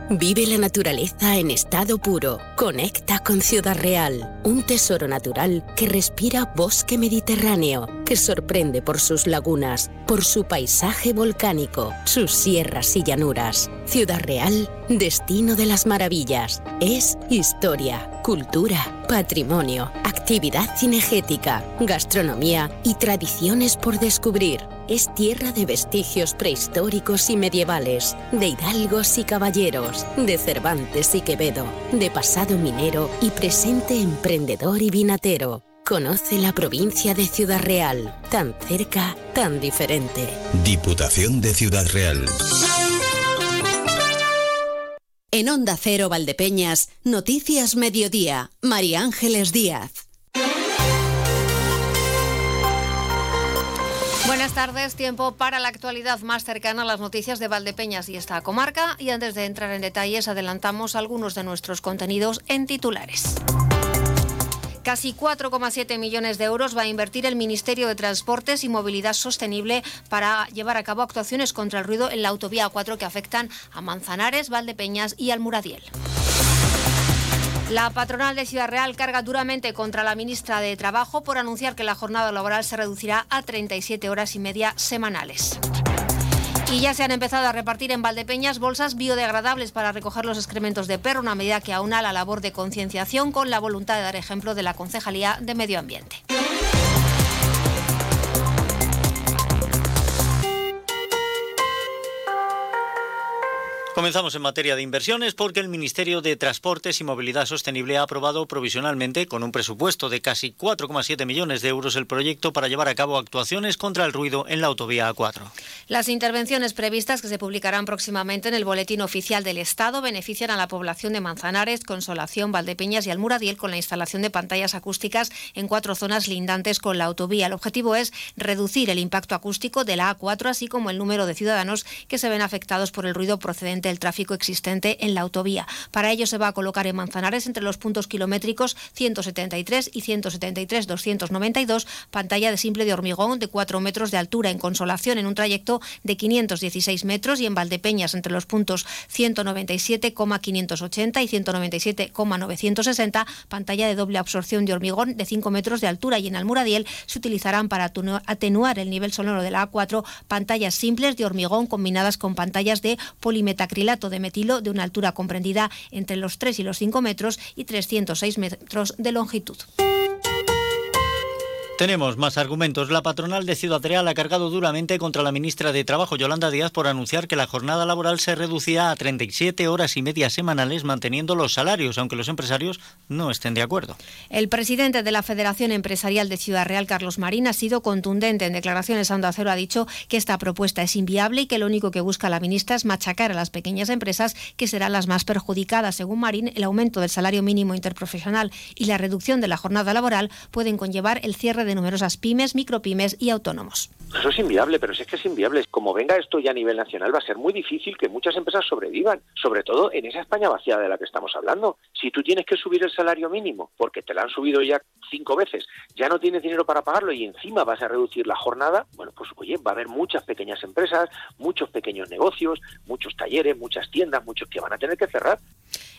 Vive la naturaleza en estado puro. Conecta con Ciudad Real, un tesoro natural que respira bosque mediterráneo, que sorprende por sus lagunas, por su paisaje volcánico, sus sierras y llanuras. Ciudad Real, destino de las maravillas. Es historia, cultura, patrimonio, actividad cinegética, gastronomía y tradiciones por descubrir. Es tierra de vestigios prehistóricos y medievales, de hidalgos y caballeros, de Cervantes y Quevedo, de pasado minero y presente emprendedor y vinatero. Conoce la provincia de Ciudad Real, tan cerca, tan diferente. Diputación de Ciudad Real. En Onda Cero Valdepeñas, Noticias Mediodía, María Ángeles Díaz. Buenas tardes, tiempo para la actualidad más cercana a las noticias de Valdepeñas y esta comarca. Y antes de entrar en detalles, adelantamos algunos de nuestros contenidos en titulares. Casi 4,7 millones de euros va a invertir el Ministerio de Transportes y Movilidad Sostenible para llevar a cabo actuaciones contra el ruido en la autovía 4 que afectan a Manzanares, Valdepeñas y Almuradiel. La patronal de Ciudad Real carga duramente contra la ministra de Trabajo por anunciar que la jornada laboral se reducirá a 37 horas y media semanales. Y ya se han empezado a repartir en Valdepeñas bolsas biodegradables para recoger los excrementos de perro, una medida que aúna la labor de concienciación con la voluntad de dar ejemplo de la Concejalía de Medio Ambiente. Comenzamos en materia de inversiones porque el Ministerio de Transportes y Movilidad Sostenible ha aprobado provisionalmente, con un presupuesto de casi 4,7 millones de euros, el proyecto para llevar a cabo actuaciones contra el ruido en la autovía A4. Las intervenciones previstas, que se publicarán próximamente en el Boletín Oficial del Estado, benefician a la población de Manzanares, Consolación, Valdepeñas y Almuradiel con la instalación de pantallas acústicas en cuatro zonas lindantes con la autovía. El objetivo es reducir el impacto acústico de la A4, así como el número de ciudadanos que se ven afectados por el ruido procedente del tráfico existente en la autovía. Para ello se va a colocar en Manzanares entre los puntos kilométricos 173 y 173-292 pantalla de simple de hormigón de 4 metros de altura en Consolación en un trayecto de 516 metros y en Valdepeñas entre los puntos 197,580 y 197,960 pantalla de doble absorción de hormigón de 5 metros de altura y en Almuradiel se utilizarán para atenuar el nivel sonoro de la A4 pantallas simples de hormigón combinadas con pantallas de polimetacrilato de metilo de una altura comprendida entre los 3 y los 5 metros y 306 metros de longitud. Tenemos más argumentos. La patronal de Ciudad Real ha cargado duramente contra la ministra de Trabajo, Yolanda Díaz, por anunciar que la jornada laboral se reducía a 37 horas y media semanales, manteniendo los salarios, aunque los empresarios no estén de acuerdo. El presidente de la Federación Empresarial de Ciudad Real, Carlos Marín, ha sido contundente en declaraciones a Onda Cero. Ha dicho que esta propuesta es inviable y que lo único que busca la ministra es machacar a las pequeñas empresas, que serán las más perjudicadas. Según Marín, el aumento del salario mínimo interprofesional y la reducción de la jornada laboral pueden conllevar el cierre de numerosas pymes, micropymes y autónomos. Eso es inviable, pero si es que es inviable. Como venga esto ya a nivel nacional, va a ser muy difícil que muchas empresas sobrevivan, sobre todo en esa España vaciada de la que estamos hablando. Si tú tienes que subir el salario mínimo, porque te lo han subido ya cinco veces, ya no tienes dinero para pagarlo y encima vas a reducir la jornada, bueno, pues oye, va a haber muchas pequeñas empresas, muchos pequeños negocios, muchos talleres, muchas tiendas, muchos que van a tener que cerrar.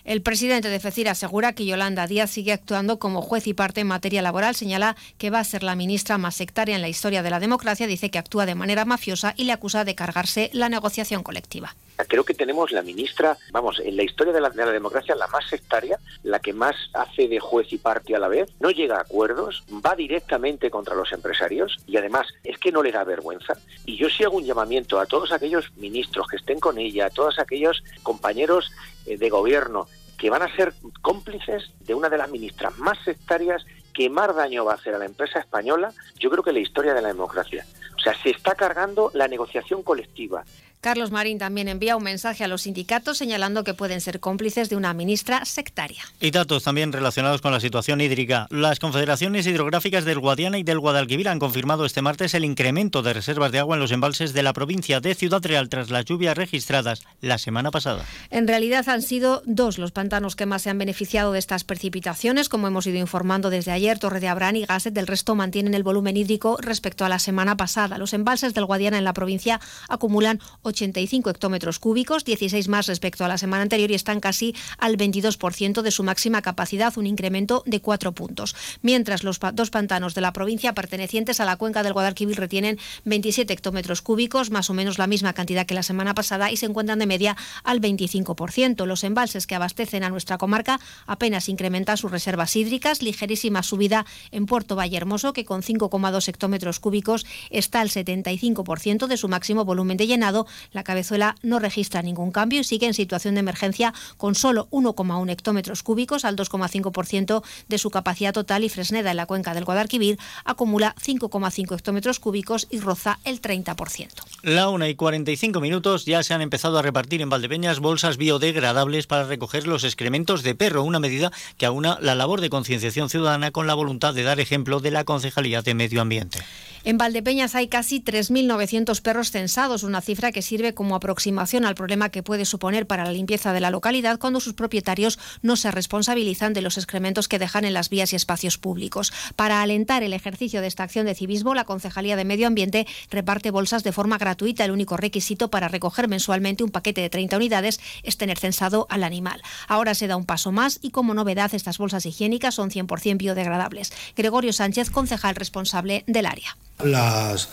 El presidente de FECIR asegura que Yolanda Díaz sigue actuando como juez y parte en materia laboral. Señala que va a ser la ministra más sectaria en la historia de la democracia. Dice que actúa de manera mafiosa y le acusa de cargarse la negociación colectiva. Creo que tenemos la ministra, vamos, en la historia de la, de la democracia la más sectaria, la que más hace de juez y parte a la vez, no llega a acuerdos, va directamente contra los empresarios y además es que no le da vergüenza. Y yo sí hago un llamamiento a todos aquellos ministros que estén con ella, a todos aquellos compañeros eh, de gobierno que van a ser cómplices de una de las ministras más sectarias que más daño va a hacer a la empresa española, yo creo que la historia de la democracia. O sea, se está cargando la negociación colectiva. Carlos Marín también envía un mensaje a los sindicatos señalando que pueden ser cómplices de una ministra sectaria. Y datos también relacionados con la situación hídrica. Las confederaciones hidrográficas del Guadiana y del Guadalquivir han confirmado este martes el incremento de reservas de agua en los embalses de la provincia de Ciudad Real tras las lluvias registradas la semana pasada. En realidad han sido dos los pantanos que más se han beneficiado de estas precipitaciones, como hemos ido informando desde ayer. Torre de Abrán y Gasset del resto mantienen el volumen hídrico respecto a la semana pasada. Los embalses del Guadiana en la provincia acumulan 85 hectómetros cúbicos, 16 más respecto a la semana anterior y están casi al 22% de su máxima capacidad, un incremento de 4 puntos. Mientras los dos pantanos de la provincia pertenecientes a la cuenca del Guadalquivir retienen 27 hectómetros cúbicos, más o menos la misma cantidad que la semana pasada, y se encuentran de media al 25%. Los embalses que abastecen a nuestra comarca apenas incrementan sus reservas hídricas, ligerísima subida en Puerto Vallehermoso, que con 5,2 hectómetros cúbicos está al 75% de su máximo volumen de llenado. La cabezuela no registra ningún cambio y sigue en situación de emergencia con solo 1,1 hectómetros cúbicos al 2,5% de su capacidad total y Fresneda en la cuenca del Guadalquivir acumula 5,5 hectómetros cúbicos y roza el 30%. La 1 y 45 minutos ya se han empezado a repartir en Valdepeñas bolsas biodegradables para recoger los excrementos de perro, una medida que aúna la labor de concienciación ciudadana con la voluntad de dar ejemplo de la Concejalía de Medio Ambiente. En Valdepeñas hay casi 3.900 perros censados, una cifra que sirve como aproximación al problema que puede suponer para la limpieza de la localidad cuando sus propietarios no se responsabilizan de los excrementos que dejan en las vías y espacios públicos. Para alentar el ejercicio de esta acción de civismo, la Concejalía de Medio Ambiente reparte bolsas de forma gratuita. El único requisito para recoger mensualmente un paquete de 30 unidades es tener censado al animal. Ahora se da un paso más y como novedad estas bolsas higiénicas son 100% biodegradables. Gregorio Sánchez, concejal responsable del área. Las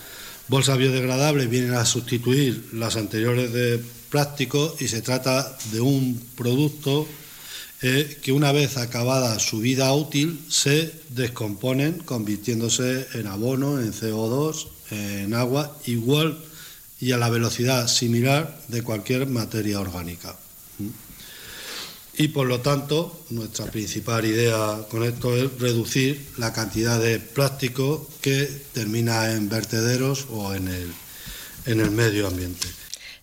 bolsas biodegradables vienen a sustituir las anteriores de plástico y se trata de un producto eh, que una vez acabada su vida útil se descomponen convirtiéndose en abono, en CO2, en agua igual y a la velocidad similar de cualquier materia orgánica y por lo tanto nuestra principal idea con esto es reducir la cantidad de plástico que termina en vertederos o en el, en el medio ambiente.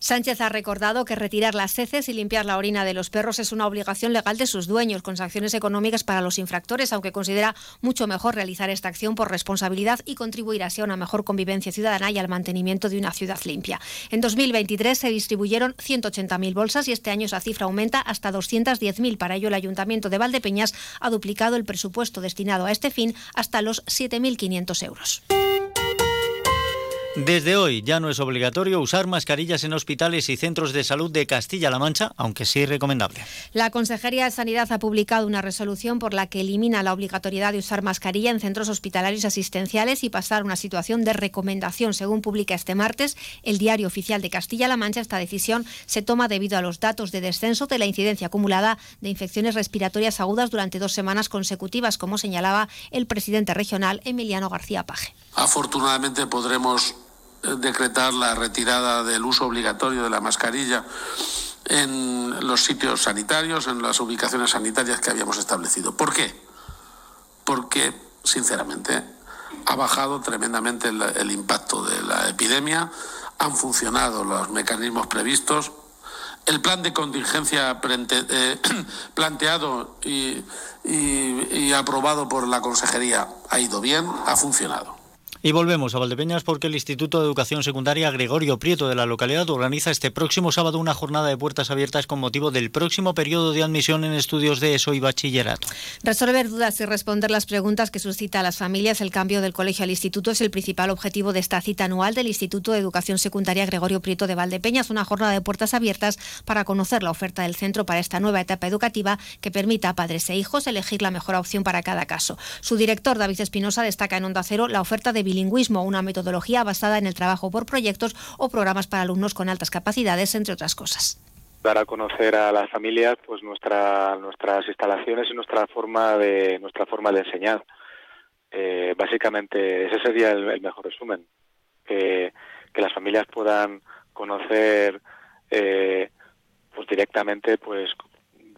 Sánchez ha recordado que retirar las heces y limpiar la orina de los perros es una obligación legal de sus dueños, con sanciones económicas para los infractores, aunque considera mucho mejor realizar esta acción por responsabilidad y contribuir así a una mejor convivencia ciudadana y al mantenimiento de una ciudad limpia. En 2023 se distribuyeron 180.000 bolsas y este año esa cifra aumenta hasta 210.000. Para ello, el Ayuntamiento de Valdepeñas ha duplicado el presupuesto destinado a este fin hasta los 7.500 euros. Desde hoy ya no es obligatorio usar mascarillas en hospitales y centros de salud de Castilla-La Mancha, aunque sí recomendable. La Consejería de Sanidad ha publicado una resolución por la que elimina la obligatoriedad de usar mascarilla en centros hospitalarios asistenciales y pasar a una situación de recomendación. Según publica este martes el Diario Oficial de Castilla-La Mancha, esta decisión se toma debido a los datos de descenso de la incidencia acumulada de infecciones respiratorias agudas durante dos semanas consecutivas, como señalaba el presidente regional Emiliano García Paje. Afortunadamente podremos decretar la retirada del uso obligatorio de la mascarilla en los sitios sanitarios, en las ubicaciones sanitarias que habíamos establecido. ¿Por qué? Porque, sinceramente, ha bajado tremendamente el, impacto de la epidemia, han funcionado los mecanismos previstos, el plan de contingencia eh, planteado y aprobado por la Consejería ha ido bien, ha funcionado. Y volvemos a Valdepeñas porque el Instituto de Educación Secundaria Gregorio Prieto de la localidad organiza este próximo sábado una jornada de puertas abiertas con motivo del próximo periodo de admisión en estudios de ESO y bachillerato. Resolver dudas y responder las preguntas que suscita a las familias el cambio del colegio al instituto es el principal objetivo de esta cita anual del Instituto de Educación Secundaria Gregorio Prieto de Valdepeñas, una jornada de puertas abiertas para conocer la oferta del centro para esta nueva etapa educativa que permita a padres e hijos elegir la mejor opción para cada caso. Su director, David Espinosa, destaca en Onda Cero la oferta de bilingüismo, una metodología basada en el trabajo por proyectos o programas para alumnos con altas capacidades, entre otras cosas. Dar a conocer a las familias pues nuestra, nuestras instalaciones y nuestra forma de nuestra forma de enseñar. Eh, básicamente ese sería el, mejor resumen. Que, las familias puedan conocer eh, pues directamente pues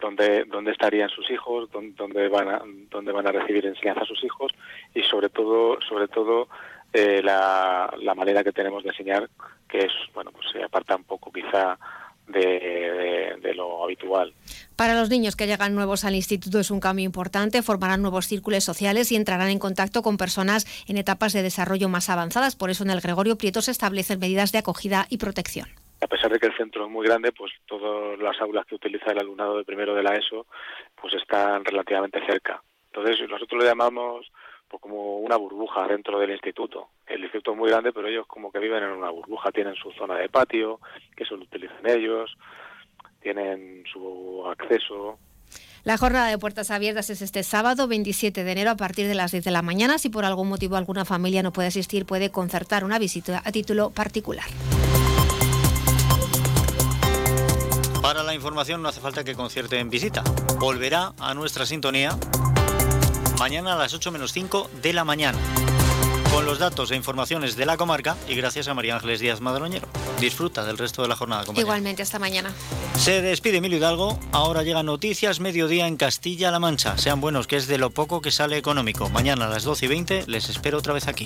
dónde, dónde estarían sus hijos dónde, van a, dónde van a recibir enseñanza sus hijos y sobre todo sobre todo eh, la, manera que tenemos de enseñar, que es, bueno, pues se aparta un poco quizá de, lo habitual. Para los niños que llegan nuevos al instituto es un cambio importante, formarán nuevos círculos sociales y entrarán en contacto con personas en etapas de desarrollo más avanzadas. Por eso en el Gregorio Prieto se establecen medidas de acogida y protección. A pesar de que el centro es muy grande, pues todas las aulas que utiliza el alumnado de primero de la ESO pues están relativamente cerca. Entonces nosotros le llamamos pues como una burbuja dentro del instituto. El instituto es muy grande, pero ellos como que viven en una burbuja, tienen su zona de patio, que eso lo utilizan ellos, tienen su acceso, la jornada de puertas abiertas es este sábado 27 de enero a partir de las 10 de la mañana. Si por algún motivo alguna familia no puede asistir, puede concertar una visita a título particular. Para la información no hace falta que concierte en visita. Volverá a nuestra sintonía mañana a las 8 menos 5 de la mañana con los datos e informaciones de la comarca y gracias a María Ángeles Díaz Madroñero. Disfruta del resto de la jornada. Igualmente, hasta mañana. Se despide Emilio Hidalgo. Ahora llegan noticias mediodía en Castilla-La Mancha. Sean buenos, que es de lo poco que sale económico. Mañana a las 12 y 20 les espero otra vez aquí.